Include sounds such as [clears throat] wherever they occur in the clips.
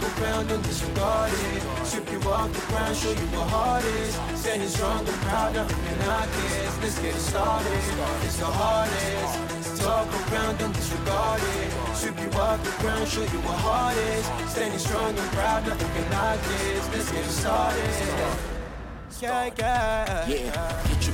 Talk around and disregard it. Strip you off the ground, show you what heart is. Standing strong and proud, nothing can knock this. Let's get it started. It's the hardest. Talk around and disregard it. Strip you off the ground, show you what is. Standing strong and proud, nothing can knock this. Let's get it started. Yeah, yeah. Yeah,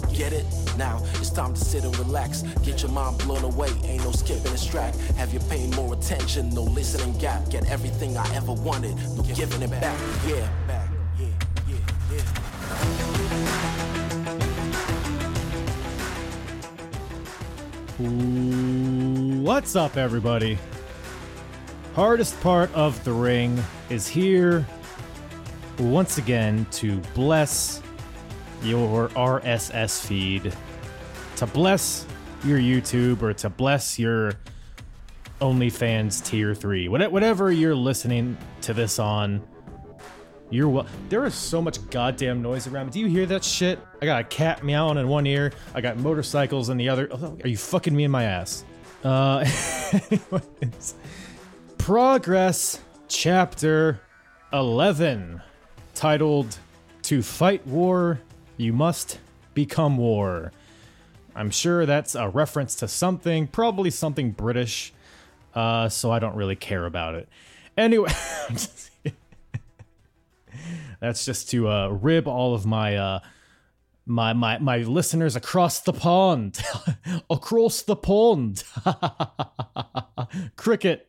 Get it? Now it's time to sit and relax. Get your mind blown away, ain't no skipping this track. Have you paying more attention? No listening gap. Get everything I ever wanted, no giving it back. Yeah. Yeah. What's up, everybody? Hardest part of the ring is here once again to bless your RSS feed, to bless your YouTube, or to bless your OnlyFans tier three. Whatever you're listening to this on, you're well. There is so much goddamn noise around me. Do you hear that shit? I got a cat meowing in one ear. I got motorcycles in the other. Oh, Are you fucking me in my ass? Uh. [laughs] Progress Chapter 11, titled To Fight War, You Must Become War. I'm sure that's a reference to something, probably something British, uh, so I don't really care about it. Anyway, [laughs] that's just to uh, rib all of my uh, my my my listeners across the pond, [laughs] across the pond. [laughs] Cricket.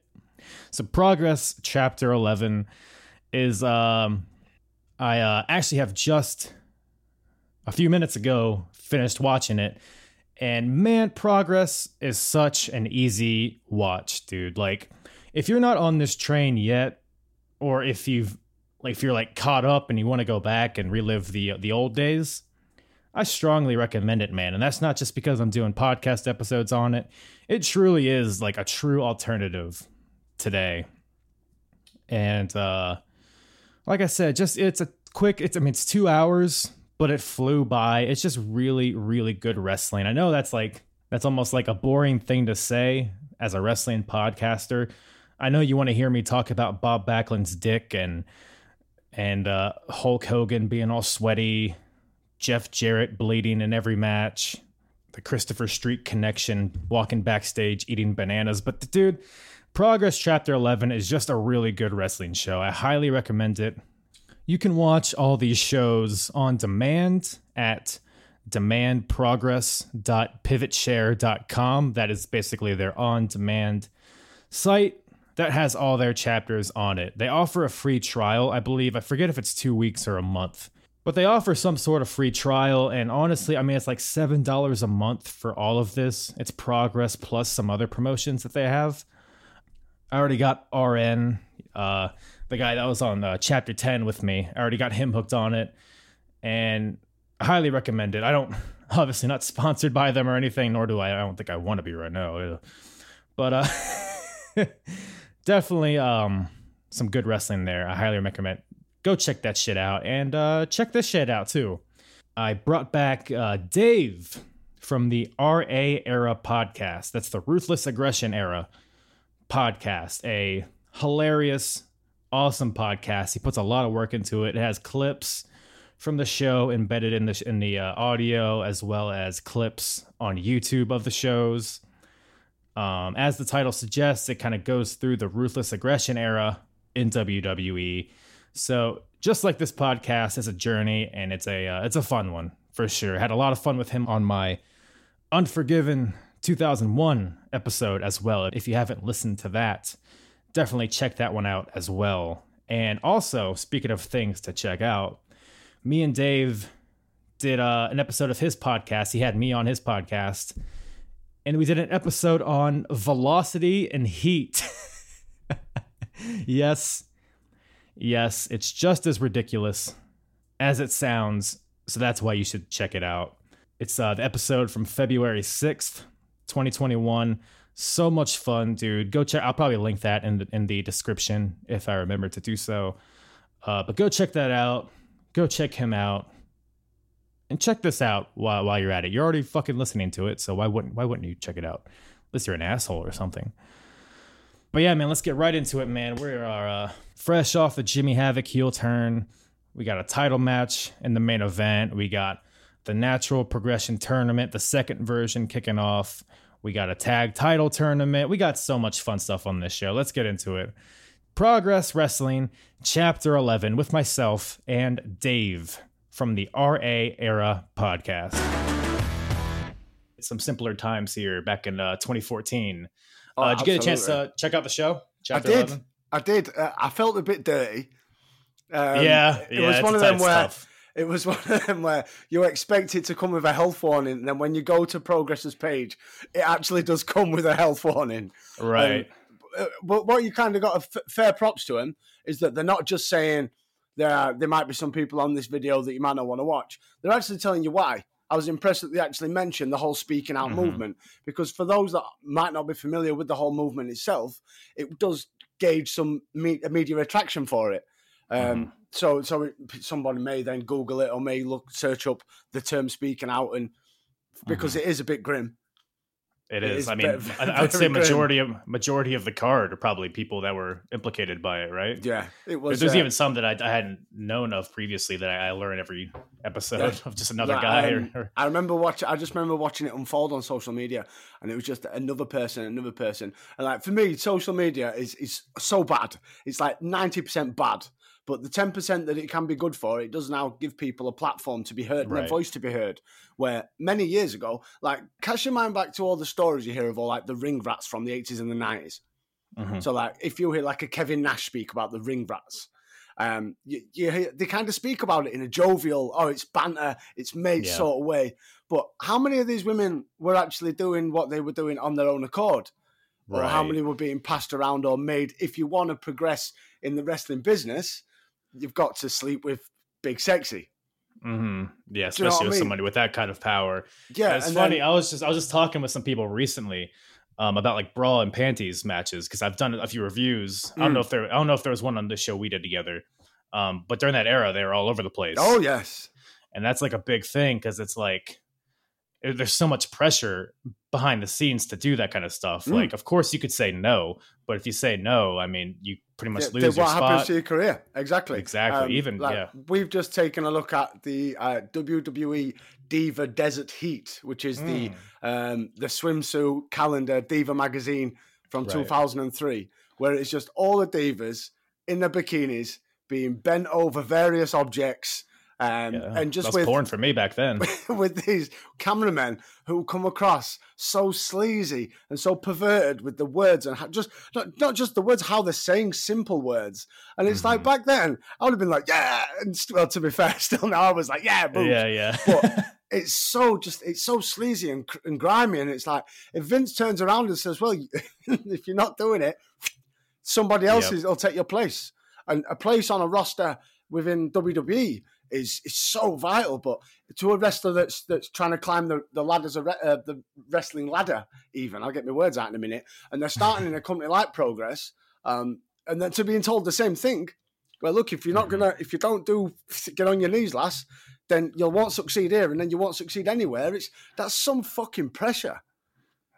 So progress chapter 11 is um I uh actually have just a few minutes ago finished watching it and man progress is such an easy watch dude like if you're not on this train yet or if you've like if you're like caught up and you want to go back and relive the the old days I strongly recommend it, man. And that's not just because I'm doing podcast episodes on it. It truly is like a true alternative today. And uh like I said, just it's a quick it's I mean it's 2 hours, but it flew by. It's just really really good wrestling. I know that's like that's almost like a boring thing to say as a wrestling podcaster. I know you want to hear me talk about Bob Backlund's dick and and uh Hulk Hogan being all sweaty Jeff Jarrett bleeding in every match, the Christopher Street connection, walking backstage eating bananas. But the dude, Progress Chapter 11 is just a really good wrestling show. I highly recommend it. You can watch all these shows on demand at demandprogress.pivotshare.com. That is basically their on demand site that has all their chapters on it. They offer a free trial, I believe. I forget if it's two weeks or a month. But they offer some sort of free trial, and honestly, I mean, it's like $7 a month for all of this. It's progress plus some other promotions that they have. I already got RN, uh, the guy that was on uh, chapter 10 with me. I already got him hooked on it, and I highly recommend it. I don't, [laughs] obviously, not sponsored by them or anything, nor do I. I don't think I want to be right now. But uh, [laughs] definitely um, some good wrestling there. I highly recommend go check that shit out and uh, check this shit out too. I brought back uh, Dave from the RA era podcast. That's the Ruthless Aggression era podcast. A hilarious, awesome podcast. He puts a lot of work into it. It has clips from the show embedded in the in the uh, audio as well as clips on YouTube of the shows. Um, as the title suggests, it kind of goes through the Ruthless Aggression era in WWE. So just like this podcast, it's a journey and it's a uh, it's a fun one for sure. Had a lot of fun with him on my Unforgiven 2001 episode as well. If you haven't listened to that, definitely check that one out as well. And also, speaking of things to check out, me and Dave did uh, an episode of his podcast. He had me on his podcast, and we did an episode on velocity and heat. [laughs] yes, Yes, it's just as ridiculous as it sounds, so that's why you should check it out. It's uh, the episode from February 6th, 2021. So much fun, dude. Go check. I'll probably link that in the, in the description if I remember to do so. Uh, but go check that out. Go check him out. And check this out while, while you're at it. You're already fucking listening to it, so why wouldn't why wouldn't you check it out? Unless you're an asshole or something. But yeah, man, let's get right into it, man. We are uh, fresh off the Jimmy Havoc heel turn. We got a title match in the main event. We got the natural progression tournament, the second version kicking off. We got a tag title tournament. We got so much fun stuff on this show. Let's get into it. Progress Wrestling, Chapter 11, with myself and Dave from the RA Era podcast. Some simpler times here back in uh, 2014. Oh, uh, did you get a chance to check out the show? I did. 11? I did. Uh, I felt a bit dirty. Um, yeah, it yeah, was one of them where stuff. It was [laughs] one of them where you expect it to come with a health warning, and then when you go to Progress's page, it actually does come with a health warning. Right. Uh, But what you kind of got a f- fair props to them is that they're not just saying there are, there might be some people on this video that you might not want to watch. They're actually telling you why. I was impressed that they actually mentioned the whole speaking out Mhm. movement because for those that might not be familiar with the whole movement itself, it does gauge some me- media attraction for it. Um, So, so it, somebody may then Google it or may look search up the term speaking out, and because it is a bit grim. It It is. is I mean, ve- I, [laughs] I would very say grim. majority of majority of the card are probably people that were implicated by it, right? Yeah, it There's, was. there's uh, even some that I, I hadn't known of previously that I, I learn every episode Yeah. [laughs] of just another Like, guy. um, or, or- I remember watching. I just remember watching it unfold on social media, and it was just another person, another person, and like for me, social media is is so bad. It's like ninety percent bad, but the ten percent that it can be good for, it does now give people a platform to be heard and Right. their voice to be heard. Where many years ago, like cast your mind back to all the stories you hear of all like the ring rats from the eighties and the 90s Mhm. So like if you hear like a Kevin Nash speak about the ring rats. Um, you, you hear, they kind of speak about it in a jovial, oh, it's banter, it's mate Yeah. sort of way. But how many of these women were actually doing what they were doing on their own accord? Or how many were being passed around or made? If you want to progress in the wrestling business, you've got to sleep with Big Sexy. Mm-hmm. Yeah, Do you know especially I with mean? somebody with that kind of power. Yeah, it's funny. then- I was just I was just talking with some people recently um, about like bra and panties matches because I've done a few reviews. I don't Mm. know if there I don't know if there was one on this show we did together, um, but during that era they were all over the place. oh yes, and that's like a big thing because it's like there's so much pressure behind the scenes to do that kind of stuff. Mm. Like, of course, you could say no, but if you say no, I mean, you pretty much lose then what happens to your career? Exactly. Exactly. Even- yeah. We've just taken a look at the uh, WWE Diva Desert Heat, which is the Mm. um, the swimsuit calendar Diva magazine from Right. 2003, where it's just all the divas in their bikinis being bent over various objects. Um, Yeah, and just that's with porn for me back then. [laughs] with these cameramen who come across so sleazy and so perverted with the words and how, just not, not just the words, how they're saying simple words. And it's like Mhm. back then, I would have been like, yeah. And well, to be fair, [laughs] still now I was like, yeah, boobs. yeah, yeah. But [laughs] it's so just it's so sleazy and, and grimy, and it's like if Vince turns around and says, "Well, if you're not doing it, somebody else Yep. is, will take your place," and a place on a roster within WWE is is so vital. But to a wrestler that's that's trying to climb the the ladders of re- uh, the wrestling ladder, even I'll get my words out in a minute, and they're starting in a company like Progress, um, and then to being told the same thing. Well, look, if you're not Mhm. gonna, if you don't do, get on your knees, lass, then you won't succeed here, and then you won't succeed anywhere. It's that's some fucking pressure.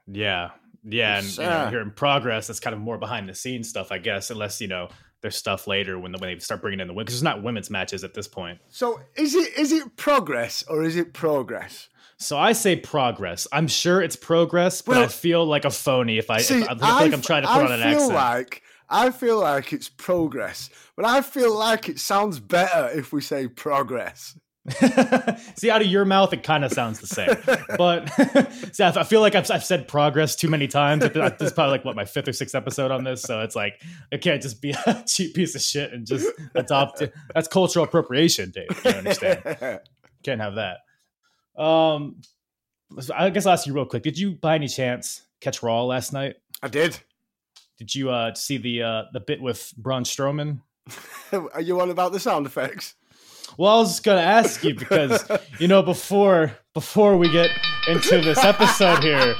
yeah, yeah, and you know, uh, here in progress, that's kind of more behind the scenes stuff, I guess. Unless you know there's stuff later when the, when they start bringing in the women because there's not women's matches at this point. So is it is it progress or is it progress? So I say progress. I'm sure it's progress, but I feel like a phony if I, See, if I, I feel like I'm trying to put I on an feel accent. like I feel like it's progress, but I feel like it sounds better if we say progress. [laughs] See, out of your mouth, it kind of sounds the same. But [laughs] see, I I feel like I've, I've said progress too many times. This is probably like what my fifth or sixth episode on this, so it's like I can't just be [laughs] a cheap piece of shit and just adopt it. That's cultural appropriation, Dave. You understand? Can't have that. Um, I guess I'll ask you real quick. Did you, by any chance, catch Raw last night? I did. Did you uh see the uh the bit with Braun Strowman? Are you on about the sound effects? Well, I was just gonna ask you because you know before before we get into this episode here,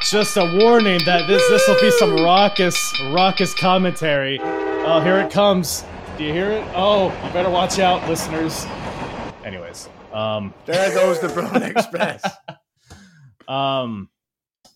just a warning that this this will be some raucous raucous commentary. Oh, here it comes. Do you hear it? Oh, you better watch out, listeners. Anyways, um, There goes the Broad Express. [laughs] um,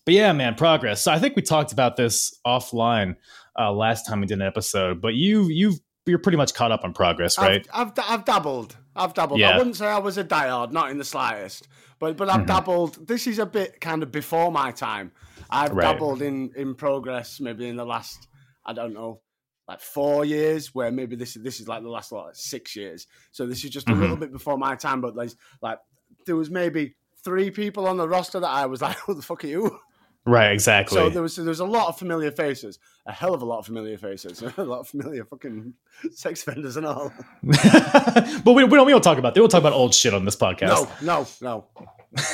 but yeah, man, progress. So I think we talked about this offline uh, last time we did an episode, but you you you're pretty much caught up on progress, right? I've, I've, I've dabbled. I've dabbled. Yeah. I wouldn't say I was a diehard, not in the slightest. But but I've mm-hmm. dabbled. This is a bit kind of before my time. I've Right. dabbled in in progress maybe in the last I don't know like four years. Where maybe this is this is like the last like six years. So this is just a little mm-hmm. bit before my time. But there's like there was maybe three people on the roster that I was [laughs] like, who the fuck are you? Right, exactly. So there was there was a lot of familiar faces, a hell of a lot of familiar faces, [laughs] a lot of familiar fucking sex offenders and all. [laughs] but we, we don't we don't talk about that. We'll talk about old shit on this podcast. No, no, no. [laughs]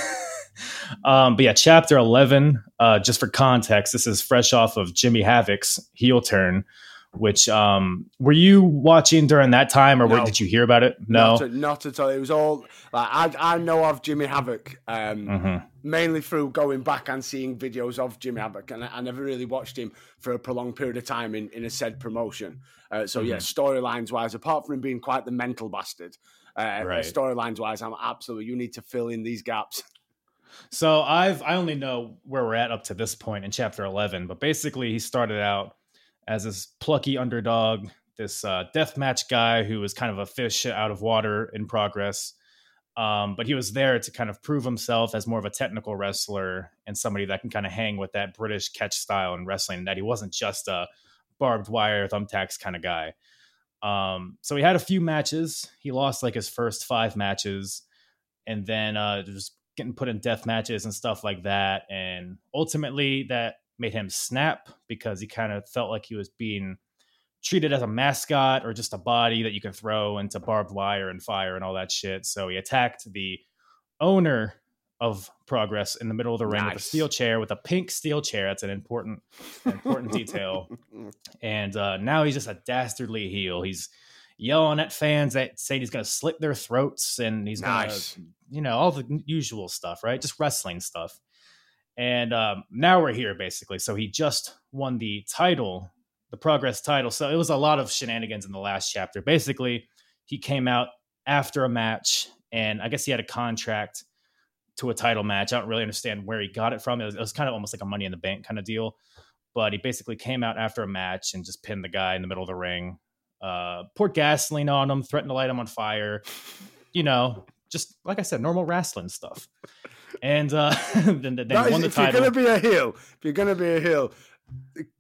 Um, but yeah, chapter eleven. Uh, just for context, this is fresh off of Jimmy Havoc's heel turn. Which um, were you watching during that time, or No. were, did you hear about it? No. Not, at, not at all. It was all like I I know of Jimmy Havoc um, Mhm. mainly through going back and seeing videos of Jimmy Havoc, and I, I never really watched him for a prolonged period of time in, in a said promotion. Uh, so yeah, Mm-hmm. storylines wise, apart from him being quite the mental bastard, uh, Right. storylines wise, I'm absolutely you need to fill in these gaps. [laughs] So I've I only know where we're at up to this point in chapter eleven, but basically he started out as this plucky underdog, this uh, deathmatch guy who was kind of a fish out of water in progress. Um, but he was there to kind of prove himself as more of a technical wrestler and somebody that can kind of hang with that British catch style in wrestling. That he wasn't just a barbed wire thumbtacks kind of guy. Um, so he had a few matches. He lost like his first five matches, and then uh, just getting put in death matches and stuff like that. And ultimately, that made him snap because he kind of felt like he was being treated as a mascot or just a body that you can throw into barbed wire and fire and all that shit. So he attacked the owner of Progress in the middle of the ring with a steel chair, with a pink steel chair. That's an important, an important detail. [laughs] And uh, now he's just a dastardly heel. He's yelling at fans that saying he's going to slit their throats and he's going to you know all the usual stuff right just wrestling stuff and um, now we're here basically. So he just won the title the progress title. So it was a lot of shenanigans in the last chapter. Basically he came out after a match and i guess he had a contract to a title match. I don't really understand where he got it from. It was, it was kind of almost like a money in the bank kind of deal. But he basically came out after a match and just pinned the guy in the middle of the ring uh, poured gasoline on him threatened to light him on fire. You know, just like I said, normal wrestling stuff. And uh, [laughs] then, then That is, won the if you're going to be a heel, if you're going to be a heel,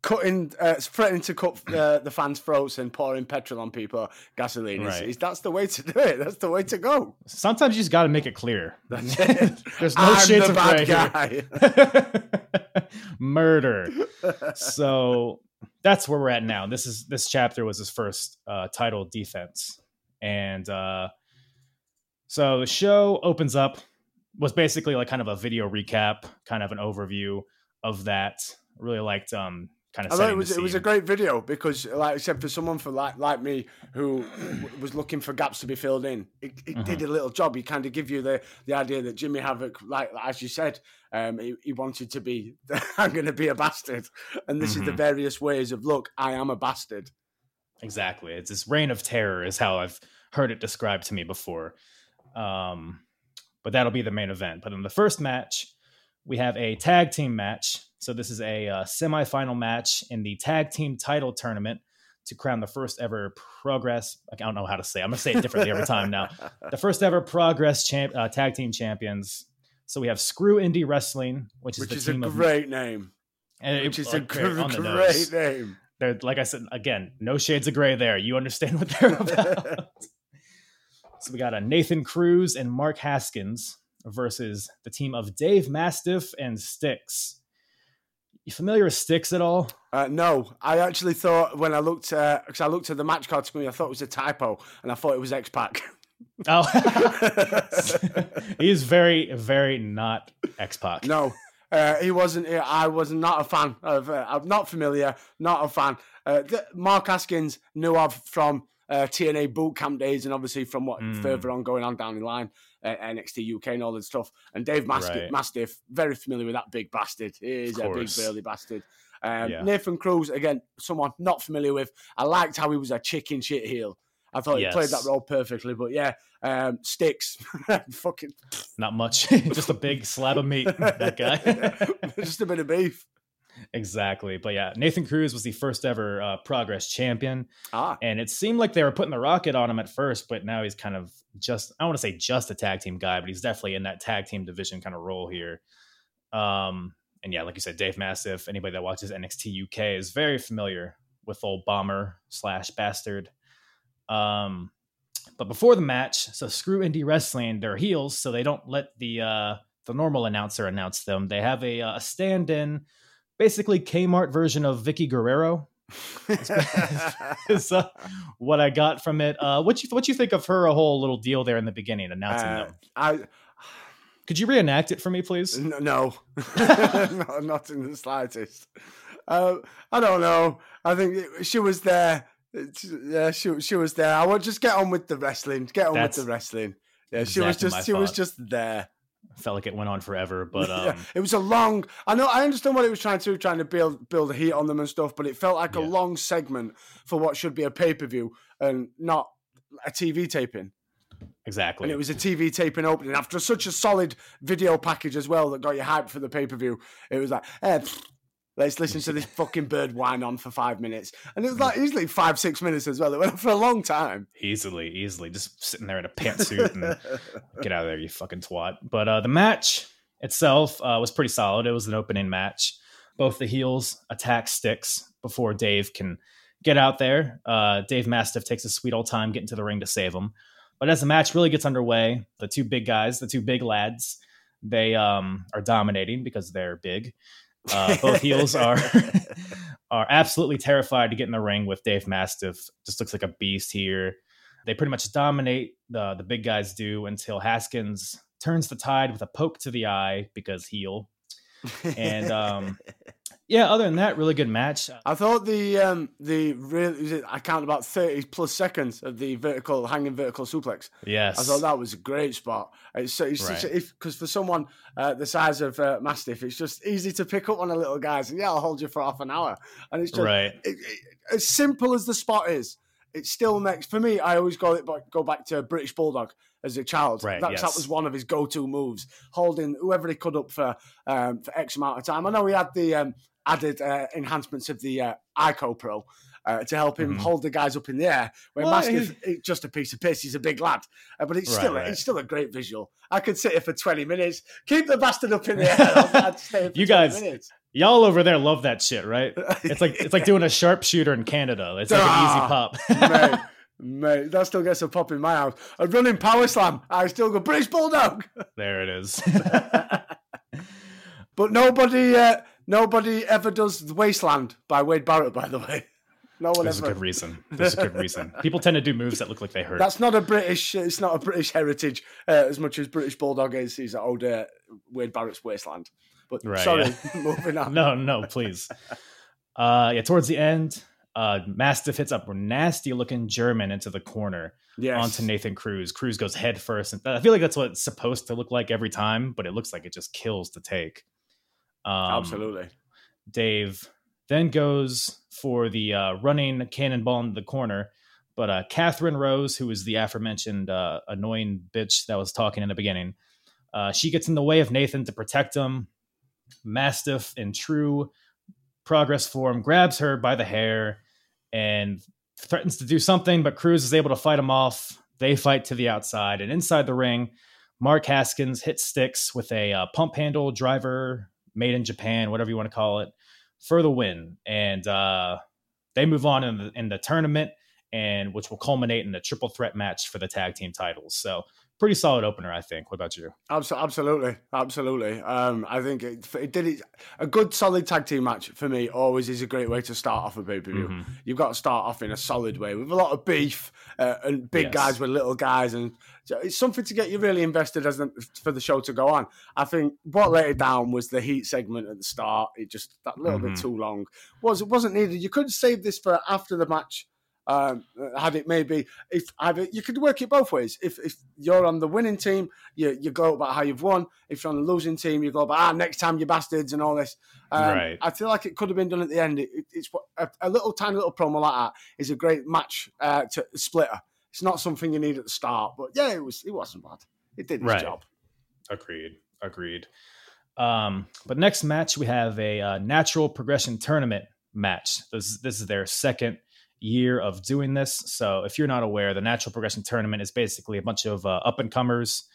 cutting, uh, threatening to cut uh, the fans' throats and pouring petrol on people, gasoline, Right. is, that's the way to do it. That's the way to go. Sometimes you just got to make it clear. That's [laughs] it. There's no I'm shades the of bad gray guy. [laughs] Murder. So that's where we're at now. This is this chapter was his first uh, title defense, and uh, so the show opens up was basically like kind of a video recap, kind of an overview of that. Really liked um kind of I it was it was a great video because, like I said, for someone for like like me who was looking for gaps to be filled in, it, it Mm-hmm. did a little job. He kind of give you the the idea that Jimmy Havoc, like as you said, um, he, he wanted to be. [laughs] I'm going to be a bastard, and this is the Mhm. various ways of look. I am a bastard. Exactly. It's this reign of terror is how I've heard it described to me before. Um, but that'll be the main event. But in the first match, we have a tag team match. So this is a uh, semifinal match in the tag team title tournament to crown the first ever progress. I don't know how to say. it. I'm gonna say it differently every time now. [laughs] The first ever progress champ, uh, tag team champions. So we have Screw Indy Wrestling, which is which the is a team of great name. and it- Which is a like, very gr- on the great nose. name. They're like I said again, no shades of gray there. You understand what they're [laughs] about. So we got a Nathan Cruz and Mark Haskins versus the team of Dave Mastiff and Stixx. You familiar with Stixx at all? Uh, no, I actually thought when I looked because I looked at the match card screen, I thought it was a typo, and I thought it was X Pac. [laughs] Oh, [laughs] he's very, very not X Pac. no, Uh, he wasn't. I was not a fan of. Uh, I'm not familiar. Not a fan. Uh, Mark Haskins knew of from uh, TNA boot camp days, and obviously from what mm. further on going on down the line, uh, NXT UK and all that stuff. And Dave Mastiff, right. Mastiff, very familiar with that big bastard. He is a big burly bastard. Um, yeah. Nathan Cruz, again, someone not familiar with. I liked how he was a chicken shit heel. I thought yes. he played that role perfectly. But yeah, um, Stixx, [laughs] fucking not much, [laughs] just a big slab of meat. That guy, [laughs] just a bit of beef. Exactly. But yeah, Nathan Cruz was the first ever uh, Progress champion. Ah. And it seemed like they were putting the rocket on him at first, but now he's kind of just, I want to say just a tag team guy, but he's definitely in that tag team division kind of role here. Um, and yeah, like you said, Dave Mastiff, anybody that watches NXT UK is very familiar with old bomber slash bastard. Um, but before the match, so screw indy wrestling, they're heels, so they don't let the uh, the normal announcer announce them. They have a, a stand-in, basically Kmart version of Vickie Guerrero. [laughs] [laughs] is uh, what I got from it. Uh, what you what you think of her a whole little deal there in the beginning announcing uh, them? I could you reenact it for me, please? No, no. [laughs] no not in the slightest. Uh, I don't know. I think she was there yeah, she she was there. I would just get on with the wrestling. Get on That's with the wrestling. Yeah, exactly she was just she thought. was just there. Felt like it went on forever, [laughs] but um... yeah, it was a long. I know. I understand what it was trying to trying to build build a heat on them and stuff, but it felt like yeah. a long segment for what should be a pay per view and not a TV taping. Exactly. And it was a TV taping opening after such a solid video package as well that got you hyped for the pay per view. It was like, eh, Let's listen to this fucking bird whine on for five minutes. And it was like easily five, six minutes as well. It went on for a long time. Easily, easily. Just sitting there in a pantsuit and [laughs] get out of there, you fucking twat. But uh, the match itself uh, was pretty solid. It was an opening match. Both the heels attack Stixx before Dave can get out there. Uh, Dave Mastiff takes a sweet old time getting to the ring to save him. But as the match really gets underway, the two big guys, the two big lads, they um, are dominating because they're big. Uh, both [laughs] heels are [laughs] are absolutely terrified to get in the ring with Dave Mastiff. Just looks like a beast here. They pretty much dominate the the big guys do until Haskins turns the tide with a poke to the eye because heel. [laughs] And um, yeah, other than that, really good match. I thought the um the real I count about thirty plus seconds of the vertical hanging vertical suplex. Yes, I thought that was a great spot. It's, it's right. because for someone uh, the size of uh, Mastiff, it's just easy to pick up on a little guys and yeah, I'll hold you for half an hour. And it's just right. It, it, as simple as the spot is, it still makes for me. I always go go back to British Bulldog as a child. Right, that, yes. that was one of his go-to moves, holding whoever he could up for um, for X amount of time. I know he had the um, added uh, enhancements of the uh, ICO Pro uh, to help him mm-hmm. hold the guys up in the air. Where well, Mastiff, he's just a piece of piss. He's a big lad, uh, but it's right, still right. it's still a great visual. I could sit here for twenty minutes, keep the bastard up in the air. [laughs] you guys, minutes. y'all over there love that shit, right? [laughs] It's like it's like doing a sharpshooter in Canada. It's like ah, an easy pop. [laughs] mate, mate, that still gets a pop in my house. A running power slam, I still go British Bulldog. There it is. but nobody. Uh, Nobody ever does the Wasteland by Wade Barrett, by the way. [laughs] No one ever. There's ever. a good reason. [laughs] There's a good reason. People tend to do moves that look like they hurt. That's not a British. It's not a British heritage uh, as much as British Bulldog is. He's an old uh, Wade Barrett's Wasteland. But right, sorry, yeah. [laughs] moving on. No, no, please. Uh, yeah, towards the end, uh, Mastiff hits up a nasty looking German into the corner yes. onto Nathan Cruz. Cruz goes head first. And I feel like that's what it's supposed to look like every time, but it looks like it just kills to take. Um, Absolutely. Dave then goes for the uh, running cannonball in the corner. But uh, Catherine Rose, who is the aforementioned uh, annoying bitch that was talking in the beginning, uh, she gets in the way of Nathan to protect him. Mastiff, in true progress form, grabs her by the hair and threatens to do something, but Cruz is able to fight him off. They fight to the outside, and inside the ring, Mark Haskins hits Stixx with a uh, pump handle driver made in Japan, whatever you want to call it, for the win. And uh, they move on in the, in the tournament. and which will culminate in a triple threat match for the tag team titles. So pretty solid opener, I think. What about you? Absolutely, absolutely. Um, I think it, it did it. A good solid tag team match for me always is a great way to start off a pay per view. Mm-hmm. You've got to start off in a solid way with a lot of beef uh, and big yes. guys with little guys, and it's something to get you really invested as the, for the show to go on. I think what let it down was the heat segment at the start. It just that little mm-hmm. bit too long was it wasn't needed. You could save this for after the match um, had it maybe if either you could work it both ways. If if you're on the winning team, you you go about how you've won. If you're on the losing team, you go about ah next time you bastards and all this. Um, right. I feel like it could have been done at the end. It, it's a, a, little tiny little promo like that is a great match uh, to splitter. It's not something you need at the start, but yeah, it was it wasn't bad. It did its right. job. Agreed. Agreed. Um, but next match we have a uh, natural progression tournament match. This this is their second year of doing this. So if you're not aware, the Natural Progression Tournament is basically a bunch of uh, up and comers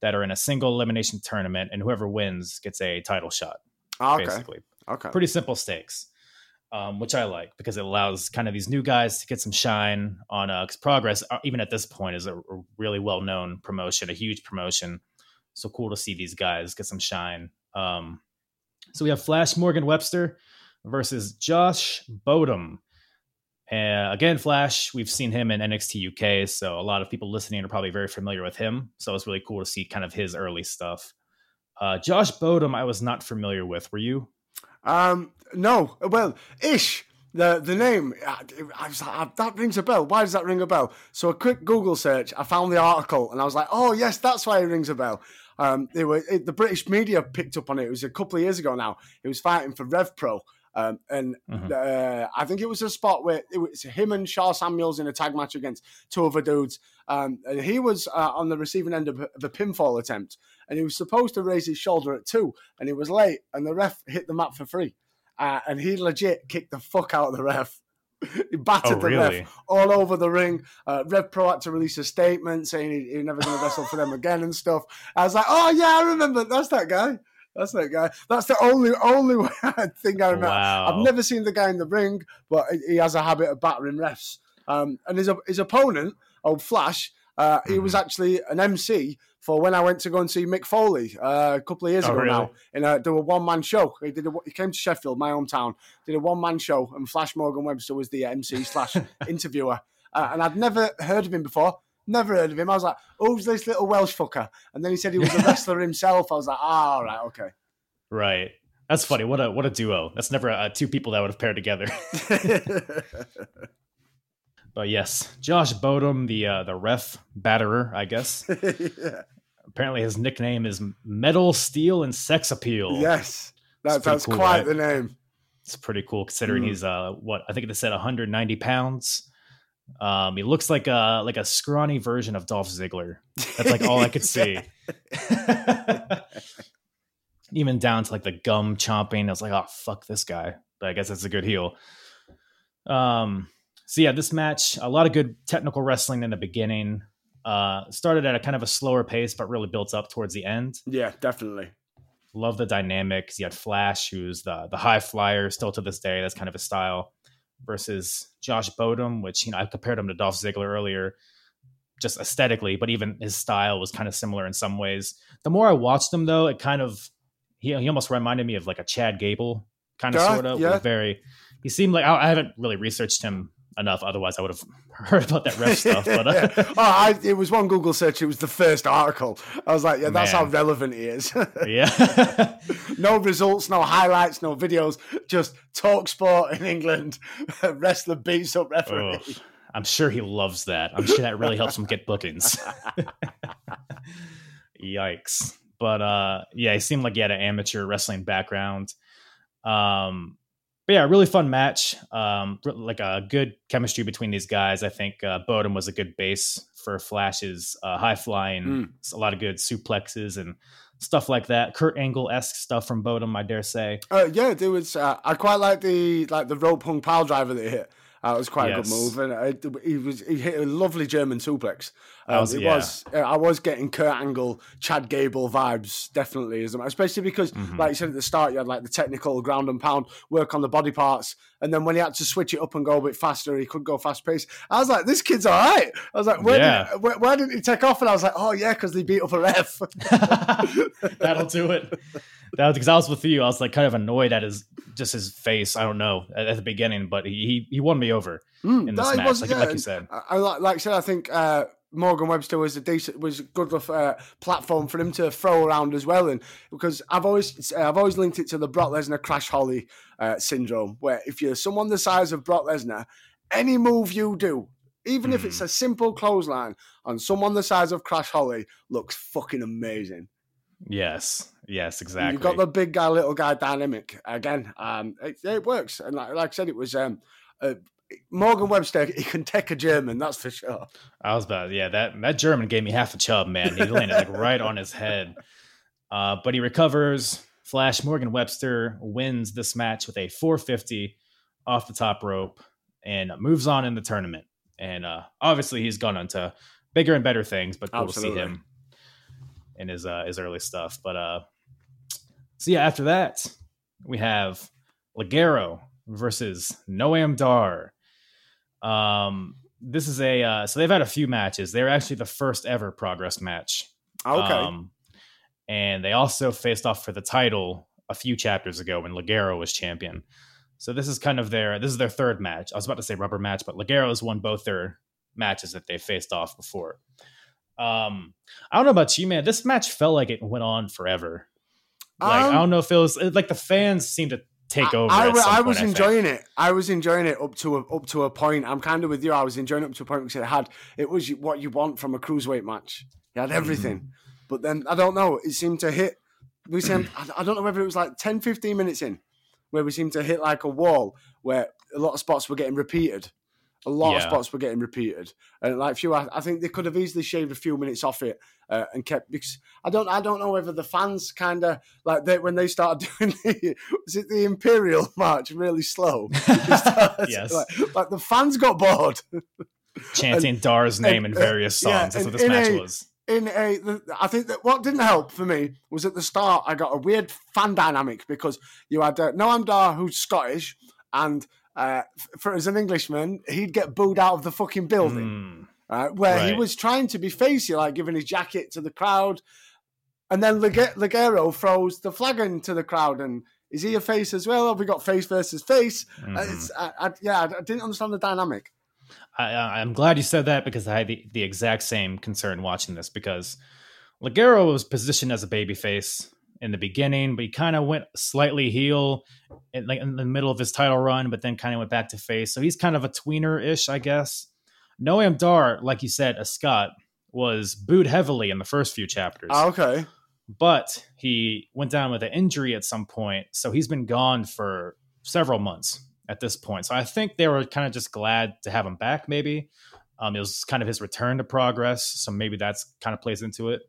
that are in a single elimination tournament, and whoever wins gets a title shot. Ah, okay. Basically, okay. Pretty simple stakes, um, which I like because it allows kind of these new guys to get some shine on. Uh, progress, uh, even at this point, is a, really well known promotion, a huge promotion. So cool to see these guys get some shine. Um, so we have Flash Morgan Webster versus Josh Bodom. Uh, again, Flash, we've seen him in NXT UK, so a lot of people listening are probably very familiar with him. So it's really cool to see kind of his early stuff. Uh, Josh Bodom, I was not familiar with. Were you? Um, no. Well, ish. The the name I, I was like, that rings a bell. Why does that ring a bell? So a quick Google search, I found the article, and I was like, oh yes, that's why it rings a bell. Um, it was it, the British media picked up on it. It was a couple of years ago now. He was fighting for Rev Pro, um, and mm-hmm. uh, I think it was a spot where it was him and Sha Samuels in a tag match against two other dudes. Um, and he was uh, on the receiving end of, of a pinfall attempt, and he was supposed to raise his shoulder at two, and he was late, and the ref hit the mat for free. Uh, and he legit kicked the fuck out of the ref. he battered oh, the ref all over the ring. Uh, Rev Pro had to release a statement saying he, he's never going to wrestle for them again and stuff. I was like, oh yeah, I remember. That's that guy. That's that guy. That's the only only [laughs] thing I remember. Wow. I've never seen the guy in the ring, but he has a habit of battering refs. Um, and his his opponent, old Flash, uh, he was mm-hmm. actually an MC for when I went to go and see Mick Foley uh, a couple of years oh, ago really? now. In a, there a one man show. He did. A, he came to Sheffield, my hometown, did a one man show, and Flash Morgan Webster was the MC slash [laughs] interviewer. Uh, and I'd never heard of him before. Never heard of him. I was like, who's this little Welsh fucker? And then he said he was a [laughs] wrestler himself. I was like, ah, all right, okay. Right. That's funny. What a what a duo. That's never uh, two people that would have paired together. [laughs] but yes, Josh Bodom, the uh, the ref batterer, I guess. [laughs] yeah. Apparently, his nickname is Metal, Steel, and Sex Appeal. Yes, that, that's cool, quite right? the name. It's pretty cool considering mm. he's uh what I think they said 190 pounds. Um, he looks like a like a scrawny version of Dolph Ziggler. That's like all I could see. [laughs] [laughs] Even down to like the gum chomping. I was like, oh fuck this guy. But I guess that's a good heel. Um, so yeah, this match, a lot of good technical wrestling in the beginning. Uh, started at a kind of a slower pace, but really built up towards the end. Yeah, definitely. Love the dynamics. You had Flash, who's the the high flyer, still to this day. That's kind of a style versus Josh Bodom, which you know I compared him to Dolph Ziggler earlier, just aesthetically, but even his style was kind of similar in some ways. The more I watched him, though, it kind of he he almost reminded me of like a Chad Gable kind of yeah, sort of yeah. very. He seemed like I, I haven't really researched him enough. Otherwise, I would have [laughs] heard about that ref stuff. But uh, [laughs] oh, I, it was one Google search. It was the first article. I was like, yeah, that's Man. how relevant he is. [laughs] yeah. no results, no highlights, no videos. Just talk sport in England. Wrestler beats up referee. Oh, I'm sure he loves that. I'm sure that really helps him get bookings. Yikes. But uh, yeah, he seemed like he had an amateur wrestling background. Um, but yeah, really fun match. Um, like a good chemistry between these guys. I think uh, Bodom was a good base for Flash's uh, high flying, mm. a lot of good suplexes and stuff like that. Kurt Angle esque stuff from Bodom, I dare say. Uh, yeah, it was. Uh, I quite like the like the rope hung pile driver that he hit. Uh, it was quite yes. a good move, and uh, he was he hit a lovely German suplex. Um, was, it yeah. was uh, I was getting Kurt Angle, Chad Gable vibes definitely, as especially because, mm-hmm. like you said at the start, you had like the technical ground and pound work on the body parts, And then when he had to switch it up and go a bit faster, he could go fast pace. I was like, this kid's all right. I was like, where, Yeah. did, where, where didn't he take off? And I was like, oh, yeah, because they beat up a ref. [laughs] That'll do it. That was because I was with you. I was like kind of annoyed at his just his face. I don't know at, at the beginning, but he he, won me over Mm, in this match, was- like, yeah, like you said. I, I like, like I said, I think uh, Morgan Webster was a decent, was a good enough uh, platform for him to throw around as well. And because I've always, I've always linked it to the Brock Lesnar crash holly uh, syndrome, where if you're someone the size of Brock Lesnar, any move you do, even if Hmm. it's a simple clothesline on someone the size of Crash Holly, looks fucking amazing. Yes, yes, exactly. You've got the big guy, little guy dynamic again. Um, it, it works, and like, like I said, it was um, uh, Morgan Webster. He can take a German, that's for sure. I was about yeah that that German gave me half a chub, man. He landed like right on his head, uh, but he recovers. Flash Morgan Webster wins this match with a 450 off the top rope and moves on in the tournament. And uh, obviously, he's gone on to bigger and better things, but cool Absolutely. to see him in his uh, his early stuff. But uh, so yeah, after that we have Ligero versus Noam Dar. Um, this is a uh, so they've had a few matches. They're actually the first ever Progress match. Okay, Um, and they also faced off for the title a few chapters ago when Ligero was champion. So this is kind of their this is their third match. I was about to say rubber match, but Ligero has won both their matches that they faced off before. Um, I don't know about you, man. This match felt like it went on forever. Like Um, I don't know if it was like the fans seem to take over. I, some I was think. enjoying it. I was enjoying it up to a, up to a point. I'm kind of with you. I was enjoying it up to a point because it had it was what you want from a cruiserweight match. You had everything, Mm. but then I don't know. It seemed to hit. We seemed. I I don't know whether it was like 10, 15 minutes in, where we seemed to hit like a wall where a lot of spots were getting repeated. A lot of spots were getting repeated, and like few, I, I think they could have easily shaved a few minutes off it uh, and kept. Because I don't, I don't know whether the fans kind of like they when they started [laughs] doing the was it the Imperial [laughs] March really slow. [laughs] Started- Yes. like, like the fans got bored. chanting Dar's name in uh, various yeah, songs. That's what this match a- was. in a the, I think that what didn't help for me was at the start I got a weird fan dynamic because you had uh, Noam Dar who's Scottish and uh, for as an Englishman he'd get booed out of the fucking building Mm, right where he was trying to be facey like giving his jacket to the crowd and then Lig- Ligero throws the flag into the crowd and is he a face as well? Have we got face versus face? It's, I, I, yeah, I didn't understand the dynamic. I, I- I'm glad you said that because I had the, the exact same concern watching this because Ligero was positioned as a babyface in the beginning, but he kind of went slightly heel in, like in the middle of his title run, but then kind of went back to face. So he's kind of a tweener ish, I guess. Noam Dar, like you said, a Scot, was booed heavily in the first few chapters. Ah, okay. but he went down with an injury at some point so he's been gone for several months at this point so i think they were kind of just glad to have him back maybe um, it was kind of his return to progress so maybe that's kind of plays into it